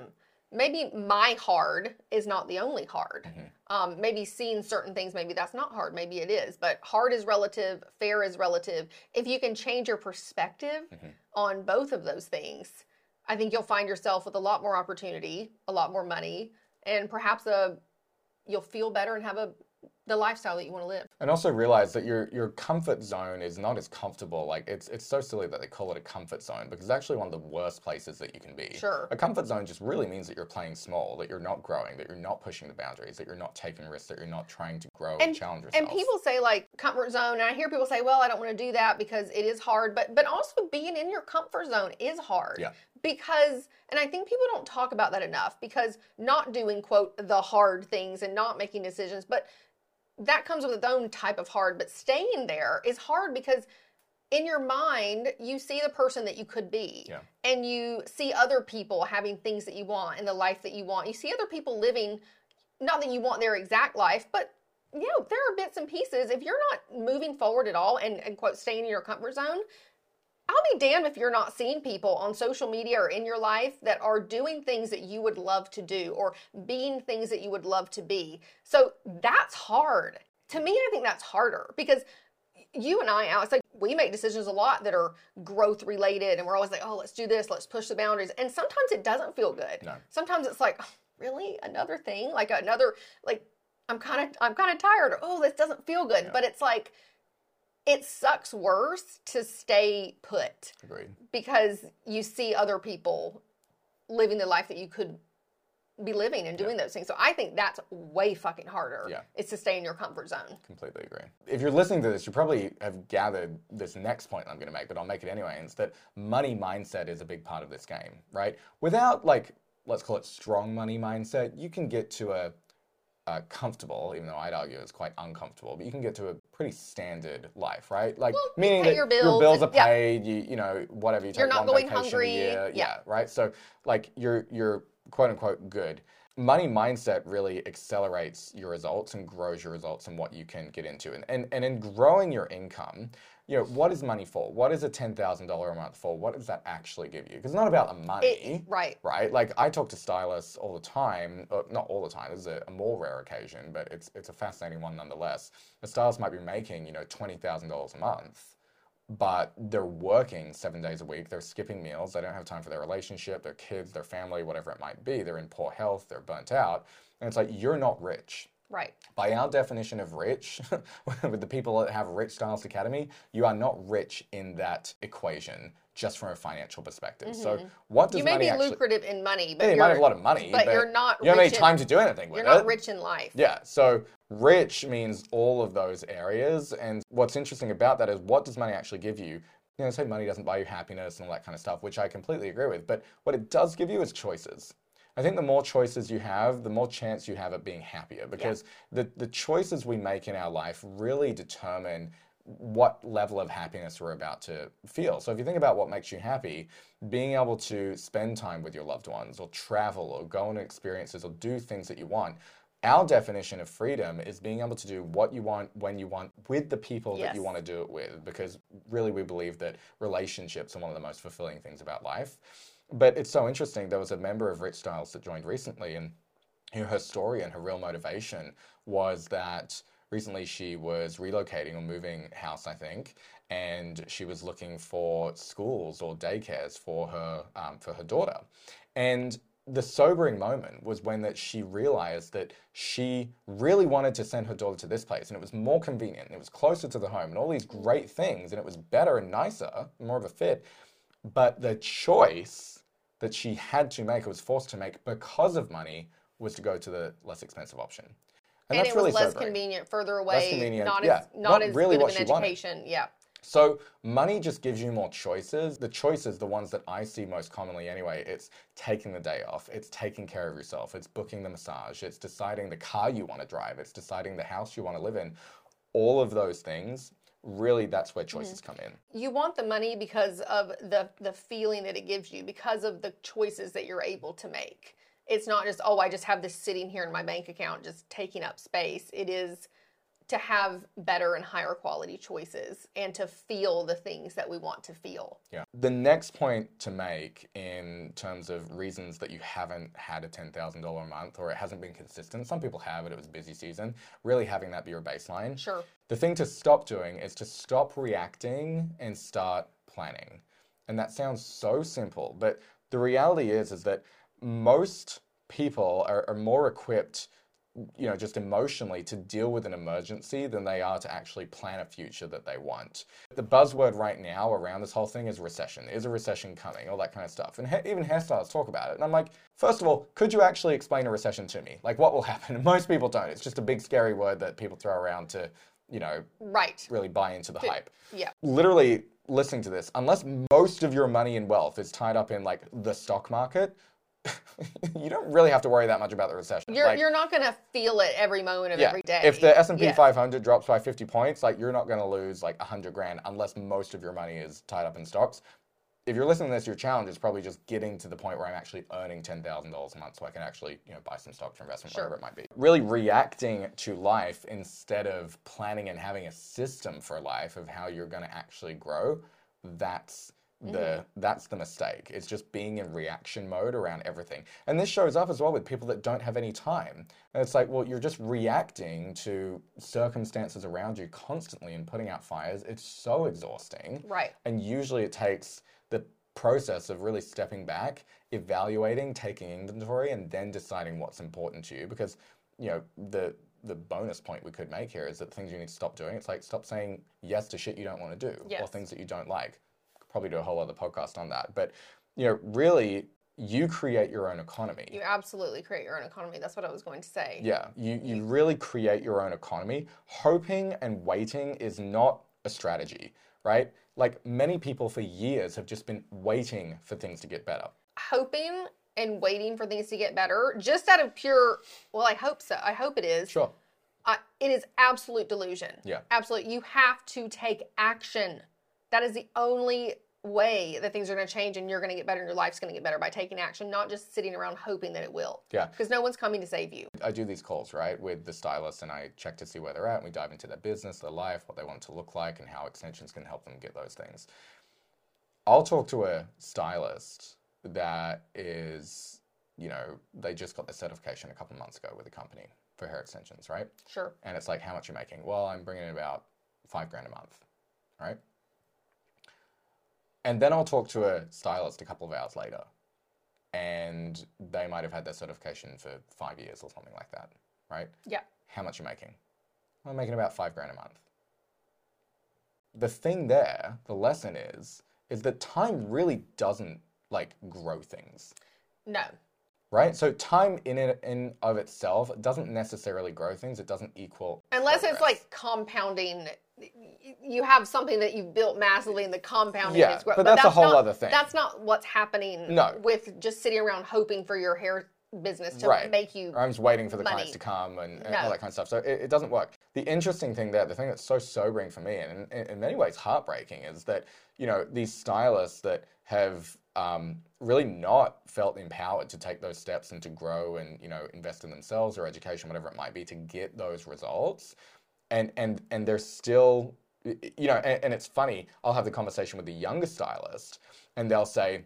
maybe my hard is not the only hard. Mm-hmm. Um, maybe seeing certain things, maybe that's not hard, maybe it is. But hard is relative, fair is relative. If you can change your perspective Mm-hmm. on both of those things, I think you'll find yourself with a lot more opportunity, a lot more money, and perhaps a you'll feel better and have a the lifestyle that you want to live. And also realize that your your comfort zone is not as comfortable. Like it's it's so silly that they call it a comfort zone because it's actually one of the worst places that you can be. Sure. A comfort zone just really means that you're playing small, that you're not growing, that you're not pushing the boundaries, that you're not taking risks, that you're not trying to grow and, and challenge yourself. And people say like comfort zone, and I hear people say, "Well, I don't want to do that because it is hard." But but also being in your comfort zone is hard. Yeah. Because and I think people don't talk about that enough because not doing quote the hard things and not making decisions, but that comes with its own type of hard. But staying there is hard because in your mind you see the person that you could be Yeah. and you see other people having things that you want and the life that you want you see other people living not that you want their exact life but you know there are bits and pieces if you're not moving forward at all and, and quote staying in your comfort zone i'll be damned if you're not seeing people on social media or in your life that are doing things that you would love to do or being things that you would love to be so that's hard to me i think that's harder because you and I, Alex, like we make decisions a lot that are growth related, and we're always like, oh, let's do this, let's push the boundaries. And sometimes it doesn't feel good. No. Sometimes it's like, "Oh, really, another thing, like another, like I'm kind of, I'm kind of tired. Or, oh, this doesn't feel good. Yeah. But it's like, it sucks worse to stay put Agreed. because you see other people living the life that you could be living and doing those things. So I think that's way fucking harder. Yeah. It's to stay in your comfort zone. Completely agree. If you're listening to this, you probably have gathered this next point I'm going to make, but I'll make it anyway. And it's that money mindset is a big part of this game, right? Without like, let's call it strong money mindset, you can get to a, a comfortable, even though I'd argue it's quite uncomfortable, but you can get to a pretty standard life, right? Like Well, meaning pay that your your bills bills and- are yeah. paid, you you know whatever you take You're not going hungry, year, yeah. yeah, right. So like you're you're quote unquote good. Money mindset really accelerates your results and grows your results and what you can get into. And and, and in growing your income, you know, what is money for? What is a ten thousand dollar a month for? What does that actually give you? Because it's not about the money. It, right. Right, like I talk to stylists all the time. Uh, not all the time. This is a, a more rare occasion, but it's it's a fascinating one nonetheless. A stylist might be making you know twenty thousand dollars a month, but they're working seven days a week. They're skipping meals. They don't have time for their relationship, their kids, their family, whatever it might be. They're in poor health. They're burnt out, and it's like you're not rich. Right. By our definition of rich, with the people that have Rich Stylist Academy, you are not rich in that equation just from a financial perspective. So, what does Mm-hmm. You may money be actually? lucrative in money, but Yeah, you you're, might have a lot of money, but you're not rich. You don't have any rich in- time to do anything with you're it. not rich in life. Yeah, so rich means all of those areas. And what's interesting about that is what does money actually give you? You know, say money doesn't buy you happiness and all that kind of stuff, which I completely agree with. But what it does give you is choices. I think the more choices you have, the more chance you have at being happier because the, the choices we make in our life really determine what level of happiness we're about to feel. So if you think about what makes you happy, being able to spend time with your loved ones or travel or go on experiences or do things that you want. Our definition of freedom is being able to do what you want when you want with the people that you want to do it with because really we believe that relationships are one of the most fulfilling things about life. But it's so interesting. There was a member of Rich Styles that joined recently, and her story and her real motivation was that recently she was relocating or moving house, I think, and she was looking for schools or daycares for her um, for her daughter, and the sobering moment was when that she realized that she really wanted to send her daughter to this place and it was more convenient and it was closer to the home and all these great things and it was better and nicer more of a fit but the choice that she had to make or was forced to make because of money was to go to the less expensive option And, that's it was really less sobering. convenient, further away, convenient, not yeah, as not, not as really good what of she an wanted. education. Yeah. So money just gives you more choices. The choices, the ones that I see most commonly anyway, it's taking the day off, it's taking care of yourself, it's booking the massage, it's deciding the car you want to drive, it's deciding the house you want to live in. All of those things really that's where mm-hmm. choices come in. You want the money because of the the feeling that it gives you, because of the choices that you're able to make. It's not just oh, I just have this sitting here in my bank account just taking up space. It is to have better and higher quality choices and to feel the things that we want to feel. Yeah. The next point to make in terms of reasons that you haven't had a $10,000 a month or it hasn't been consistent, some people have it, it was busy season, really having that be your baseline. Sure. The thing to stop doing is to stop reacting and start planning. And that sounds so simple, but the reality is is that most people are, are more equipped you know, just emotionally to deal with an emergency than they are to actually plan a future that they want. The buzzword right now around this whole thing is recession. Is a recession coming? All that kind of stuff. And ha- even hairstylists talk about it. And I'm like, first of all, could you actually explain a recession to me? Like, what will happen? And most people don't. It's just a big scary word that people throw around to, you know, Right. really buy into the hype. Yeah. Literally listening to this, unless most of your money and wealth is tied up in like the stock market, you don't really have to worry that much about the recession. You're Like, you're not going to feel it every moment of yeah, every day. If the S and P Yeah. 500 drops by 50 points, like you're not going to lose like 100 grand unless most of your money is tied up in stocks. If you're listening to this, your challenge is probably just getting to the point where I'm actually earning ten thousand dollars a month, so I can actually, you know, buy some stock for investment, Sure. whatever it might be. Really reacting to life instead of planning and having a system for life of how you're going to actually grow. That's the mm-hmm. that's the mistake. It's just being in reaction mode around everything. And this shows up as well with people that don't have any time. And it's like, well, you're just reacting to circumstances around you constantly and putting out fires. It's so exhausting. Right. And usually it takes the process of really stepping back, evaluating, taking inventory, and then deciding what's important to you. Because, you know, the the bonus point we could make here is that things you need to stop doing. It's like stop saying yes to shit you don't want to do or things that you don't like. Probably do a whole other podcast on that. But you know, really you create your own economy. You absolutely create your own economy. That's what I was going to say. Yeah, you, you really create your own economy. Hoping and waiting is not a strategy, right? Like many people for years have just been waiting for things to get better. Hoping and waiting for things to get better, just out of pure, well, I hope so. I hope it is. Sure. I, it is absolute delusion. Yeah. Absolute. You have to take action. That is the only way that things are going to change and you're going to get better and your life's going to get better by taking action, not just sitting around hoping that it will. Yeah. Because no one's coming to save you. I do these calls, right, with the stylist and I check to see where they're at and we dive into their business, their life, what they want to look like, and how extensions can help them get those things. I'll talk to a stylist that is, you know, they just got their certification a couple months ago with a company for hair extensions, right? Sure. And it's like, how much you're you making? Well, I'm bringing in about five grand a month, right? And then I'll talk to a stylist a couple of hours later, and they might have had their certification for five years or something like that, right? Yeah. How much you're you making? Well, I'm making about five grand a month. The thing there, the lesson is, is that time really doesn't like grow things No. right? So time in it in of itself doesn't necessarily grow things. It doesn't equal Unless it's like compounding. You have something that you've built massively and the compounding Yeah, growing. but that's a whole not, other thing. That's not what's happening No. with just sitting around hoping for your hair business to Right. make you I'm just waiting for the money. clients to come and, and No. all that kind of stuff. So it, it doesn't work. The interesting thing there, the thing that's so sobering for me, and in, in many ways heartbreaking, is that you know these stylists that have um, really not felt empowered to take those steps and to grow and you know invest in themselves or education, whatever it might be, to get those results, and and and they're still you know, and, and it's funny. I'll have the conversation with the younger stylist, and they'll say,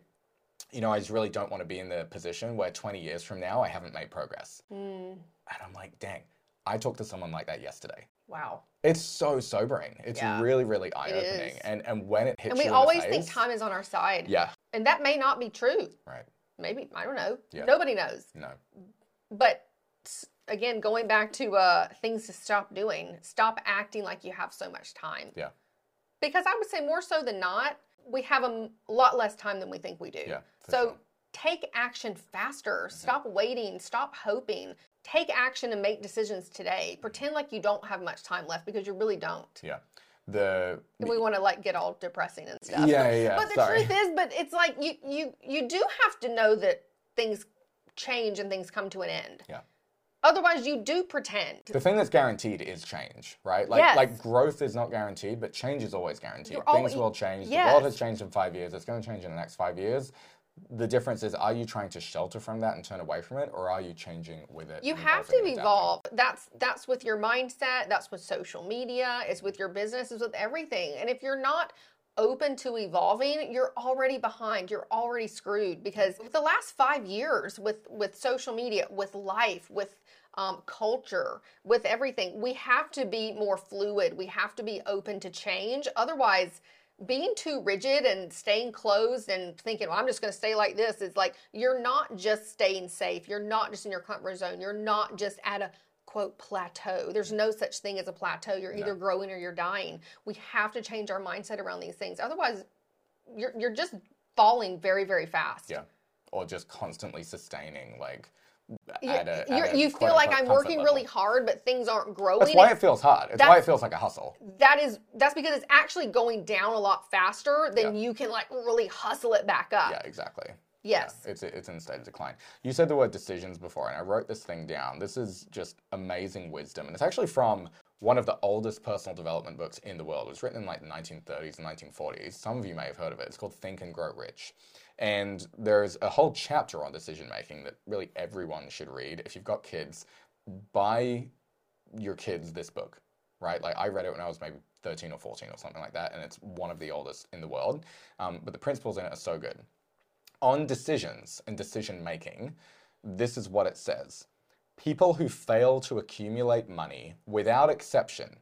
you know, I just really don't want to be in the position where 20 years from now I haven't made progress. Mm, And I'm like, dang, I talked to someone like that yesterday. wow. It's so sobering. It's Yeah, really, really eye opening. And and when it hits And we always the think time is on our side. Yeah, And that may not be true. right. Maybe, I don't know. Yeah. Nobody knows. No. But again, going back to uh, things to stop doing, stop acting like you have so much time. Yeah. Because I would say more so than not, we have a lot less time than we think we do. Yeah. So sure. Mm-hmm. take action faster. Stop waiting. Stop hoping. Take action and make decisions today. Pretend like you don't have much time left because you really don't. yeah. The We want to like get all depressing and stuff. Yeah, yeah, yeah, But the sorry. truth is, but it's like you you you do have to know that things change and things come to an end. Yeah. Otherwise, you do pretend. The thing that's guaranteed is change, right? Like Yes. like growth is not guaranteed, but change is always guaranteed. You're Things will change. The world has changed in five years. It's going to change in the next five years. The difference is, are you trying to shelter from that and turn away from it, or are you changing with it? You have to evolve. That's that's with your mindset. That's with social media. It's with your business. It's with everything. And if you're not open to evolving, you're already behind. You're already screwed because the last five years with with social media, with life, with um, culture, with everything, we have to be more fluid. We have to be open to change. Otherwise, being too rigid and staying closed and thinking, well, I'm just going to stay like this is like you're not just staying safe. You're not just in your comfort zone. You're not just at a quote plateau. There's no such thing as a plateau. You're either growing or you're dying. We have to change our mindset around these things. Otherwise, you're you're just falling very very fast. Yeah, or just constantly sustaining like. A, you feel like I'm working level. really hard, but things aren't growing. That's why it feels hard. It's why it feels like a hustle. that is that's because it's actually going down a lot faster than Yeah. you can like really hustle it back up. Yeah, exactly. Yes. It's it's in a state of decline. You said the word decisions before, and I wrote this thing down. This is just amazing wisdom, and it's actually from one of the oldest personal development books in the world. It was written in like the 1930s and 1940s. Some of you may have heard of it. It's called Think and Grow Rich, and there's a whole chapter on decision making that really everyone should read. If you've got kids, buy your kids this book, right? Like I read it when I was maybe 13 or 14 or something like that, and it's one of the oldest in the world. Um, but the principles in it are so good on decisions and decision making, this is what it says People who fail to accumulate money, without exception,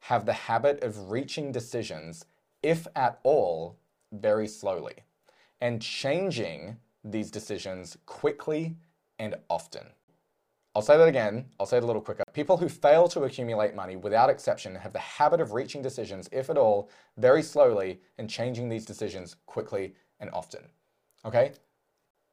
have the habit of reaching decisions, if at all, very slowly, and changing these decisions quickly and often. I'll say that again. I'll say it a little quicker. People who fail to accumulate money without exception have the habit of reaching decisions, if at all, very slowly and changing these decisions quickly and often. Okay?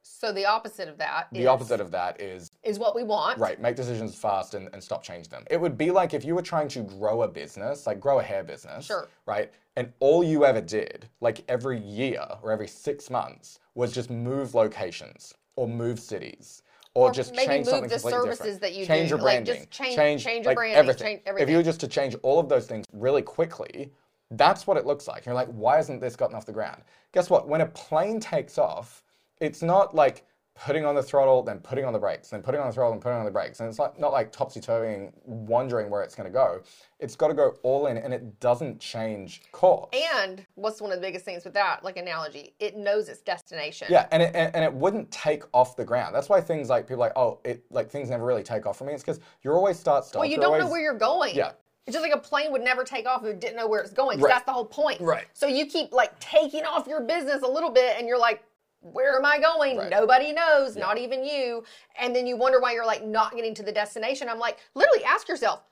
So the opposite of that The is- opposite of that is is what we want. right, make decisions fast and, and stop changing them. It would be like if you were trying to grow a business, like grow a hair business, Sure. right? And all you ever did, like every year or every six months, was just move locations or move cities. Or, Or just maybe change move something the completely services different. that you change do, your like, branding, just change- change, your like, branding, everything. change If everything. you were just to change all of those things really quickly, that's what it looks like. You're like, why hasn't this gotten off the ground? Guess what? When a plane takes off, it's not like putting on the throttle, then putting on the brakes, then putting on the throttle and putting on the brakes. And it's like not like topsy turvying, wondering where it's going to go. It's got to go all in, and it doesn't change course. And what's one of the biggest things with that, like analogy, it knows its destination. Yeah, and it, and, and it wouldn't take off the ground. That's why things like people are like, oh, it like things never really take off for me. It's because you're always start stop. Well, you don't know where you're going. Yeah. It's just like a plane would never take off if it didn't know where it's going. Right. That's the whole point. Right. So you keep like taking off your business a little bit and you're like, where am I going? Right. Nobody knows, not even you. And then you wonder why you're like not getting to the destination. I'm like, literally ask yourself,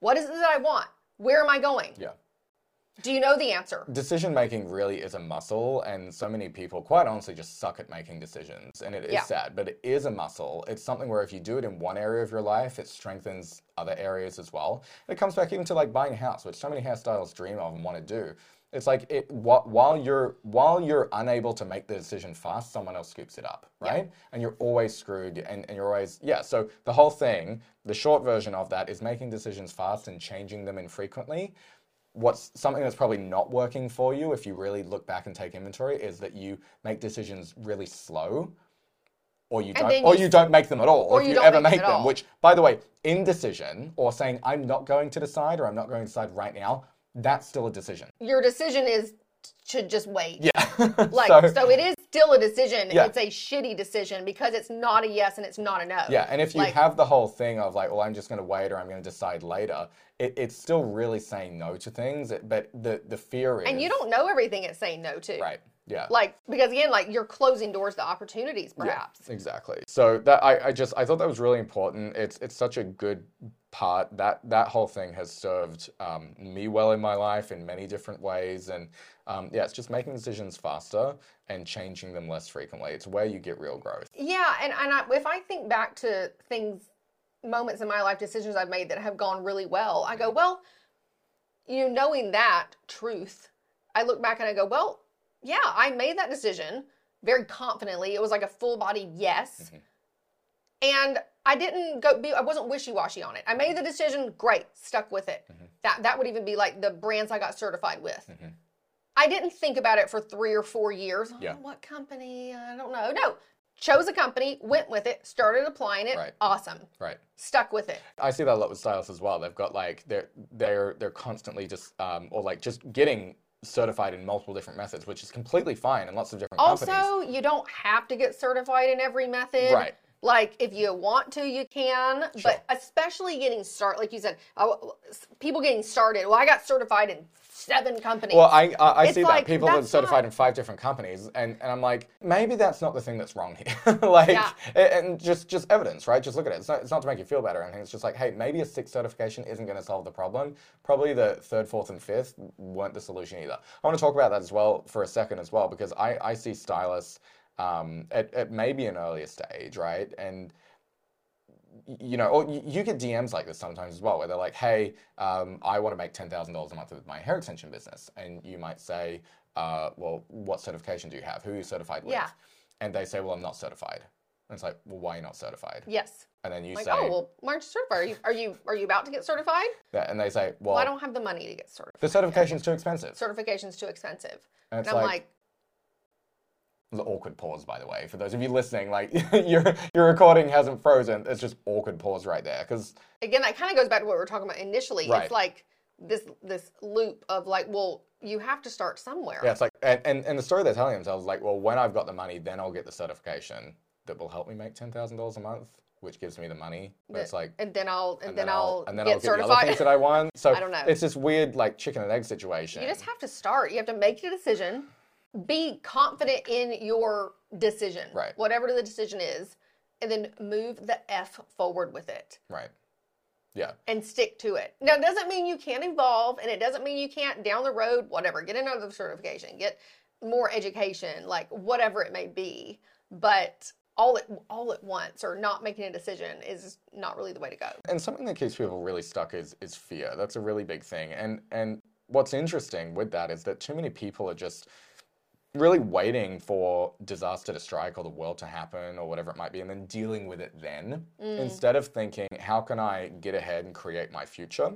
what is it that I want? Where am I going? Yeah. Do you know the answer? Decision making really is a muscle, and so many people, quite honestly, just suck at making decisions. And it is Yeah. sad, but it is a muscle. It's something where if you do it in one area of your life, it strengthens other areas as well. And it comes back even to like buying a house, which so many hairstylists dream of and want to do. It's like it while you're while you're unable to make the decision fast, someone else scoops it up, right? And you're always screwed, and, and you're always yeah. So the whole thing, the short version of that, is making decisions fast and changing them infrequently what's something that's probably not working for you if you really look back and take inventory is that you make decisions really slow or you don't or you- you don't make them at all or if you you, ever make them make them which by the way indecision or saying i'm not going to decide or i'm not going to decide right now that's still a decision. Your decision is to just wait. yeah Like so, so, it is still a decision. Yeah. It's a shitty decision because it's not a yes and it's not a no. yeah and if you like- have the whole thing of like well i'm just going to wait or i'm going to decide later it, it's still really saying no to things but the the fear is And you don't know everything it's saying no to. right yeah Like because again, like you're closing doors to opportunities, perhaps. Yeah, exactly. So that I, I just I thought that was really important. It's it's such a good part that that whole thing has served um, me well in my life in many different ways, and um, yeah, it's just making decisions faster and changing them less frequently. It's where you get real growth. Yeah, and and I, if I think back to things, moments in my life, decisions I've made that have gone really well, I go, well, you know, knowing that truth, I look back and I go, well, yeah, I made that decision very confidently. It was like a full body yes, and I didn't go be I wasn't wishy-washy on it. I made the decision, great, stuck with it. Mm-hmm. That that would even be like the brands I got certified with. I didn't think about it for 3 or 4 years. Oh, Yeah. what company? I don't know. No. Chose a company, went with it, started applying it. Right. Awesome. Right. Stuck with it. I see that a lot with stylists as well. They've got like they're they're they're constantly just um, or like just getting certified in multiple different methods, which is completely fine in lots of different companies. Also, you don't have to get certified in every method. Right. Like if you want to, you can. Sure. But especially getting started, like you said, oh, people getting started. Well, I got certified in seven companies. Well, I I, I see like, that people are certified not- in five different companies, and, and I'm like, maybe that's not the thing that's wrong here. like, Yeah. and just just evidence, right? Just look at it. It's not, it's not to make you feel better or anything. It's just like, hey, maybe a sixth certification isn't going to solve the problem. Probably the third, fourth, and fifth weren't the solution either. I want to talk about that as well for a second as well because I I see stylists um, at at maybe an earlier stage, right, and you know, or you get DMs like this sometimes as well, where they're like, "Hey, um, I want to make ten thousand dollars a month with my hair extension business," and you might say, uh, "Well, what certification do you have? Who are you certified with?" Yeah. And they say, "Well, I'm not certified." And it's like, "Well, why are you not certified?" yes. And then you Like, say, oh well, why aren't you certified? Are you are you are you about to get certified? yeah, and they say, "Well, Well, I don't have the money to get certified. the certification's too expensive." Certification's too expensive. And And I'm like, like, the awkward pause, by the way, for those of you listening, like your your recording hasn't frozen. It's just awkward pause right there because again, that kind of goes back to what we were talking about initially. Right. It's like this this loop of like, well, you have to start somewhere. Yeah, it's like, and, and, and the story they're telling themselves is like, well, when I've got the money, then I'll get the certification that will help me make ten thousand dollars a month, which gives me the money. But it's like, and then I'll and, and then, I'll, and then get I'll get the other certified. things that I want. So I don't know. It's this weird like chicken and egg situation. You just have to start. You have to make a decision. Be confident in your decision, Right. Whatever the decision is, and then move the F forward with it right. Yeah. and stick to it. Now, it doesn't mean you can't evolve, and it doesn't mean you can't down the road, whatever, get another certification, get more education, like whatever it may be. But all at all at once or not making a decision is not really the way to go. And something that keeps people really stuck is is fear. That's a really big thing. And and what's interesting with that is that too many people are just really waiting for disaster to strike or the world to happen or whatever it might be and then dealing with it then mm. instead of thinking how can I get ahead and create my future.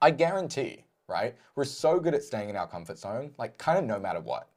I guarantee, right? We're so good at staying in our comfort zone, like kind of no matter what.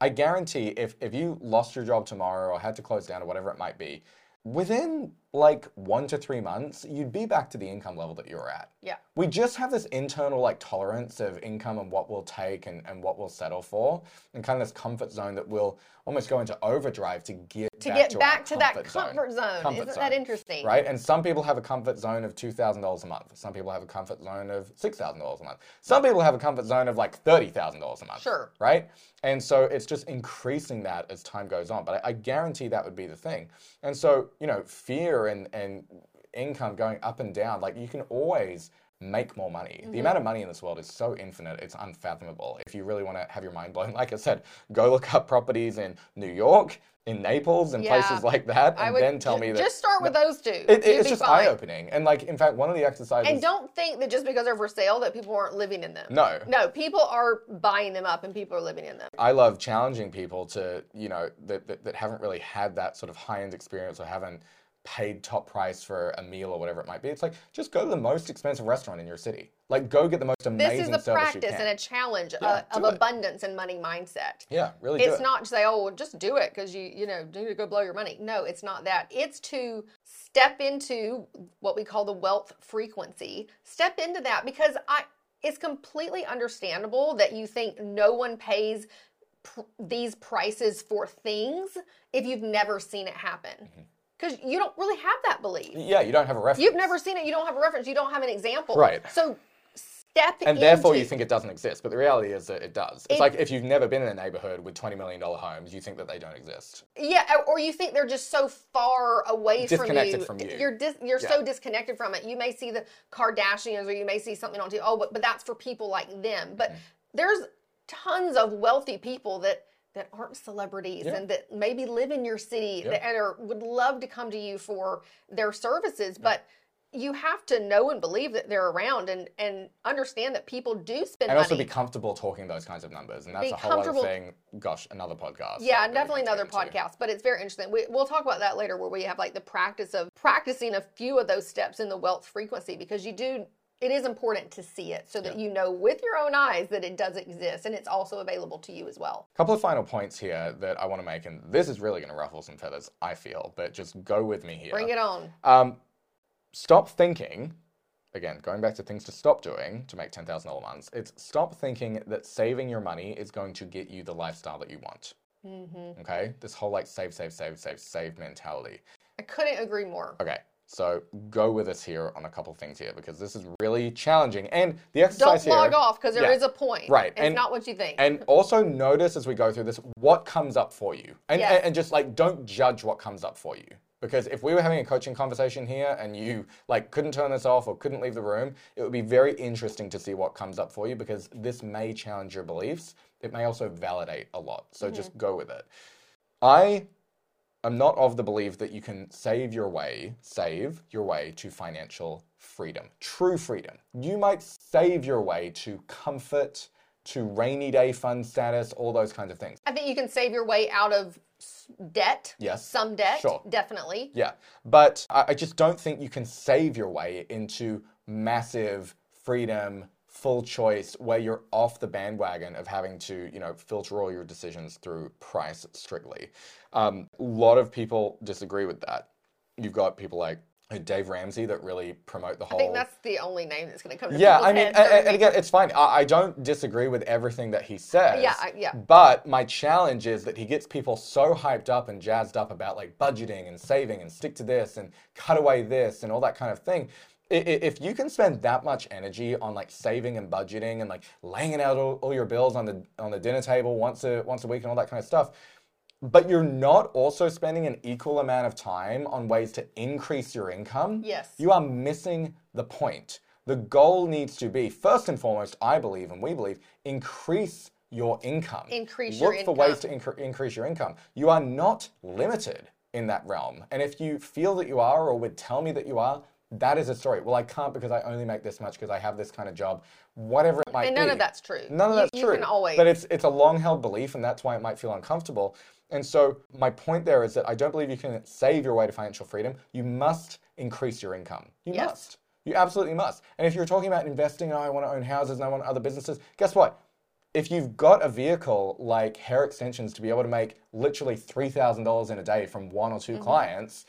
I guarantee if if you lost your job tomorrow or had to close down or whatever it might be, within like one to three months, you'd be back to the income level that you were at. Yeah. We just have this internal like tolerance of income and what we'll take and, and what we'll settle for, and kind of this comfort zone that we'll almost go into overdrive to get To back get to back to that comfort comfort zone. Comfort Isn't zone, that interesting? Right? And some people have a comfort zone of $2,000 a month. Some people have a comfort zone of $6,000 a month. Some people have a comfort zone of like $30,000 a month. Sure. Right? And so it's just increasing that as time goes on. But I, I guarantee that would be the thing. And so, you know, fear and, and income going up and down, like you can always make more money. Mm-hmm. The amount of money in this world is so infinite, it's unfathomable. If you really want to have your mind blown, like I said, go look up properties in New York, in Naples, and Yeah. places like that, I and would then tell me that just start with those two. it, it- it's just eye opening. And like, in fact, one of the exercises. And don't think that just because they're for sale that people aren't living in them. No. No, people are buying them up and people are living in them. I love challenging people to, you know, that, that, that haven't really had that sort of high end experience or haven't paid top price for a meal or whatever it might be. It's like, just go to the most expensive restaurant in your city. Like, go get the most amazing. This is a service practice and a challenge Yeah, uh, of it. abundance and money mindset. yeah, really It's it. not to say, oh, well, just do it because you, you know, need to go blow your money. No, it's not that. It's to step into what we call the wealth frequency. Step into that because I, it's completely understandable that you think no one pays pr- these prices for things if you've never seen it happen. Mm-hmm. Because you don't really have that belief. yeah, you don't have a reference. You've never seen it. You don't have a reference. You don't have an example. Right. So step and therefore you think it doesn't exist. But the reality is that it does. It's It- like if you've never been in a neighborhood with $20 million homes, you think that they don't exist. Yeah, or you think they're just so far away Disconnected from from you. you. You're dis- you're so disconnected from it. You may see the Kardashians or you may see something on TV. Oh, but but that's for people like them. But mm-hmm. there's tons of wealthy people that that aren't celebrities Yeah. and that maybe live in your city Yeah. that, and are, would love to come to you for their services, but you have to know and believe that they're around and and understand that people do spend and money. also be comfortable talking those kinds of numbers. And that's Be a whole other thing. Gosh, another podcast. yeah, definitely another podcast, but it's very interesting. We, we'll talk about that later, where we have like the practice of practicing a few of those steps in the wealth frequency because you do. It is important to see it so that you know with your own eyes that it does exist and it's also available to you as well. A couple of final points here that I want to make, and this is really going to ruffle some feathers, I feel, but just go with me here. Bring it on. Um, stop thinking, again, going back to things to stop doing to make $10,000 months, it's stop thinking that saving your money is going to get you the lifestyle that you want. hmm Okay? This whole like save, save, save, save, save mentality. I couldn't agree more. Okay. So go with us here on a couple things here because this is really challenging. And the exercise here. Don't log here. off because there is Yeah. a point. Right, It's and- not what you think. And also notice as we go through this what comes up for you. And, Yes. and, and just like don't judge what comes up for you. Because if we were having a coaching conversation here and you like couldn't turn this off or couldn't leave the room, it would be very interesting to see what comes up for you because this may challenge your beliefs. It may also validate a lot. So mm-hmm. just go with it. I am not of the belief that you can save your way, save your way to financial freedom, true freedom. You might save your way to comfort, to rainy day fund status, all those kinds of things. I think you can save your way out of debt. Yes. Some debt. Sure. Definitely. Yeah, but I, I just don't think you can save your way into massive freedom, full choice, where you're off the bandwagon of having to, you know, filter all your decisions through price strictly. Um, a lot of people disagree with that. You've got people like Dave Ramsey that really promote the whole. I think that's the only name that's going to come to Yeah, I mean, and, and again, it's fine. I, I don't disagree with everything that he says. Yeah, I- yeah. But my challenge is that he gets people so hyped up and jazzed up about like budgeting and saving and stick to this and cut away this and all that kind of thing. If you can spend that much energy on like saving and budgeting and like laying out all, all your bills on the on the dinner table once a once a week and all that kind of stuff, but you're not also spending an equal amount of time on ways to increase your income, Yes. you are missing the point. The goal needs to be, first and foremost, I believe and we believe, increase your income. Increase your income. Look your for ways to incre- increase your income. You are not limited in that realm. And if you feel that you are or would tell me that you are, that is a story. Well, I can't because I only make this much because I have this kind of job, whatever it might And be. none of that's true. None of that's you true. can always- But it's it's a long held belief, and that's why it might feel uncomfortable. And so my point there is that I don't believe you can save your way to financial freedom. You must increase your income. You Yes. must. You absolutely must. And if you're talking about investing, oh, I want to own houses and I want other businesses, guess what? If you've got a vehicle like Hair Extensions to be able to make literally $3,000 in a day from one or 2 Mm-hmm. clients,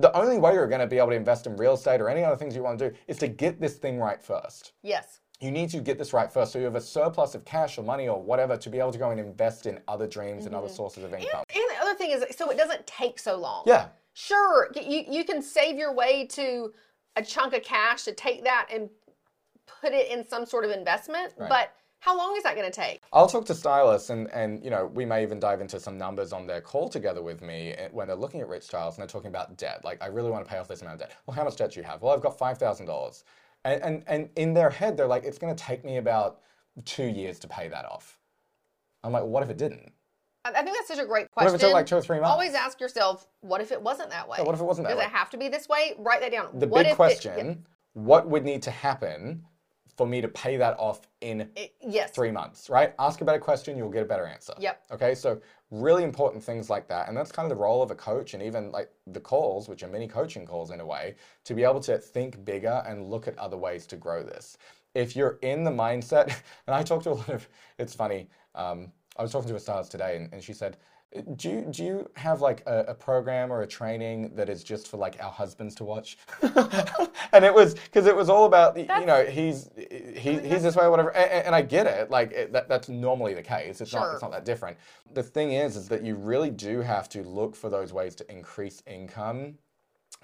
the only way you're going to be able to invest in real estate or any other things you want to do is to get this thing right first Yes. you need to get this right first so you have a surplus of cash or money or whatever to be able to go and invest in other dreams and other mm-hmm. sources of income. And the other thing is, so it doesn't take so long. Yeah. Sure, you, you can save your way to a chunk of cash to take that and put it in some sort of investment, but how long is that going to take? I'll talk to stylists and, and you know, we may even dive into some numbers on their call together with me eh, when they're looking at rich styles and they're talking about debt. Like, I really want to pay off this amount of debt. Well, how much debt do you have? Well, I've got $5,000. And, and, and in their head, they're like, it's going to take me about two years to pay that off. I'm like, what if it didn't? I think that's such a great question. What if it took like two or three months? Always ask yourself, what if it wasn't that way? what if it wasn't that Does way? it have to be this way? Write that down. The what big if question, It, what would need to happen for me to pay that off in it- yes. three months, right? Ask a better question, you'll get a better answer. Yep. Okay, so really important things like that. And that's kind of the role of a coach and even like the calls, which are mini coaching calls in a way, to be able to think bigger and look at other ways to grow this. If you're in the mindset, and I talk to a lot of, it's funny, um, I was talking to a stylist today and, and she said, do you, do you have like a, a program or a training that is just for like our husbands to watch? and it was because it was all about the, you know he's he, he's this way or whatever, and, and I get it. Like it, that, that's normally the case. It's not it's not that different. The thing is, is that you really do have to look for those ways to increase income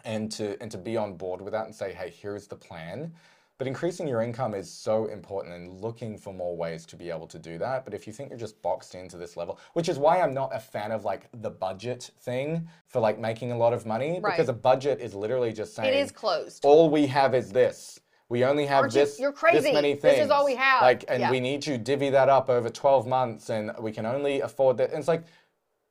and to and to be on board with that and say, hey, here's the plan. But increasing your income is so important and looking for more ways to be able to do that. But if you think you're just boxed into this level, which is why I'm not a fan of like the budget thing for like making a lot of money, Right. because a budget is literally just saying It is closed. all we have is this. We only have Aren't you- this. you're crazy. This many This is all we have. Like, and Yeah. we need to divvy that up over 12 months, and we can only afford that. And it's like,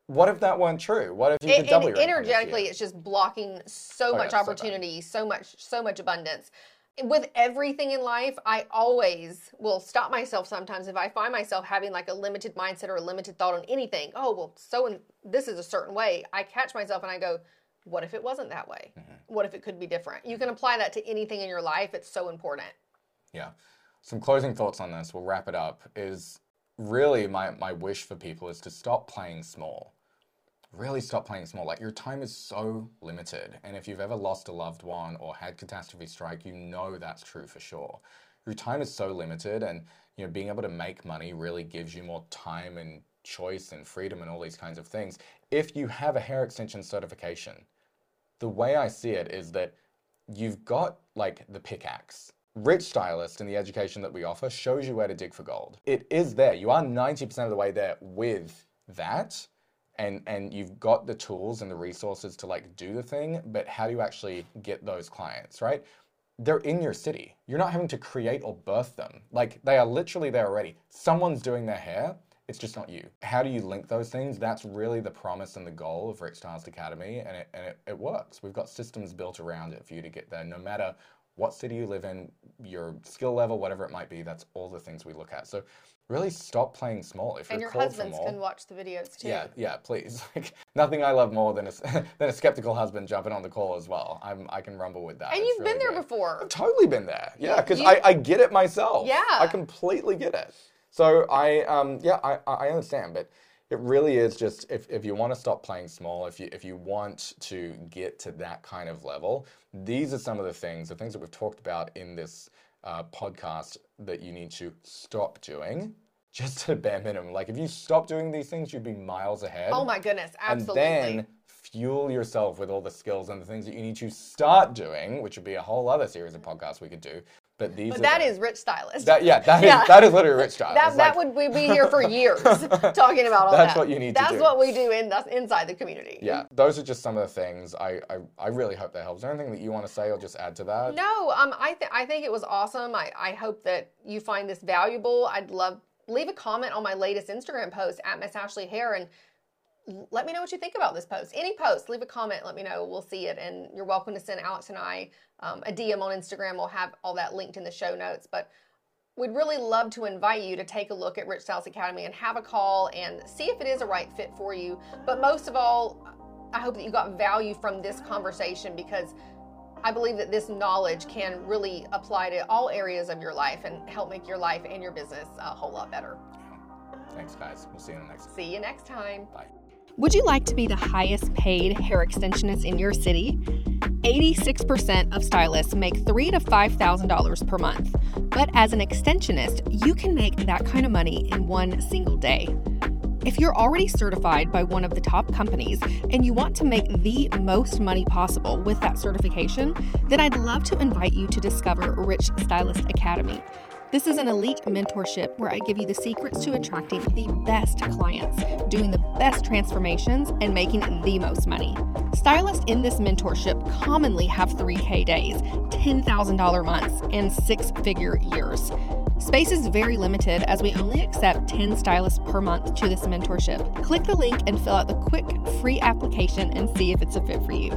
what if that weren't true? What if you And, could double your income energetically, it's just blocking so Oh, much yeah, so opportunity, so much, so much abundance. With everything in life, I always will stop myself sometimes if I find myself having like a limited mindset or a limited thought on anything. Oh, well, so this is a certain way. I catch myself and I go, what if it wasn't that way? Mm-hmm. What if it could be different? You can apply that to anything in your life. It's so important. Yeah. Some closing thoughts on this, we'll wrap it up, is really my, my wish for people is to stop playing small. Really stop playing small. Like your time is so limited. And if you've ever lost a loved one or had catastrophe strike, you know that's true for sure. Your time is so limited and you know being able to make money really gives you more time and choice and freedom and all these kinds of things. If you have a hair extension certification, the way I see it is that you've got like the pickaxe. Rich Stylist and the education that we offer shows you where to dig for gold. It is there. You are 90% of the way there with that. And and you've got the tools and the resources to like do the thing, but how do you actually get those clients, right? They're in your city. You're not having to create or birth them. Like they are literally there already. Someone's doing their hair. It's just not you. How do you link those things? That's really the promise and the goal of Rich Stylist Academy, and it, and it, it works. We've got systems built around it for you to get there, no matter what city you live in, your skill level, whatever it might be. That's all the things we look at. So really stop playing small. If And your husbands can watch the videos too. yeah, yeah, please. Like nothing I love more than a than a skeptical husband jumping on the call as well. I'm I can rumble with that. And It's you've been there great. before. I've totally been there. Yeah, because I, I get it myself. Yeah. I completely get it. So I um yeah I I understand, but it really is just if, if you want to stop playing small, if you if you want to get to that kind of level, these are some of the things, the things that we've talked about in this uh, podcast that you need to stop doing. Just to bare minimum. Like if you stop doing these things, you'd be miles ahead Oh my goodness, absolutely. and then fuel yourself with all the skills and the things that you need to start doing, which would be a whole other series of podcasts we could do. But these but are that the- is rich stylist. that yeah that is Yeah. that is literally rich stylist. that, that like- would we be here for years talking about all that. That's what you need to do. That's do. what we do in that's inside the community. yeah, those are just some of the things. I, I I really hope that helps. Is there anything that you want to say or just add to that? No, um, I th- I think it was awesome. I, I hope that you find this valuable. I'd love leave a comment on my latest Instagram post at Miss Ashley Hair and let me know what you think about this post. Any post, leave a comment. Let me know. We'll see it, and you're welcome to send Alex and I um, a DM on Instagram. We'll have all that linked in the show notes. But we'd really love to invite you to take a look at Rich Stylist Academy and have a call and see if it is a right fit for you. But most of all, I hope that you got value from this conversation because I believe that this knowledge can really apply to all areas of your life and help make your life and your business a whole lot better. Thanks, guys. We'll see you in the next. One. See you next time. Bye. Would you like to be the highest paid hair extensionist in your city? 86% of stylists make three to five thousand dollars per month. But as an extensionist, you can make that kind of money in one single day. If you're already certified by one of the top companies and you want to make the most money possible with that certification, then I'd love to invite you to discover Rich Stylist Academy. This is an elite mentorship where I give you the secrets to attracting the best clients, doing the best transformations, and making the most money. Stylists in this mentorship commonly have 3K days, $10,000 months, and six figure years. Space is very limited as we only accept 10 stylists per month to this mentorship. Click the link and fill out the quick free application and see if it's a fit for you.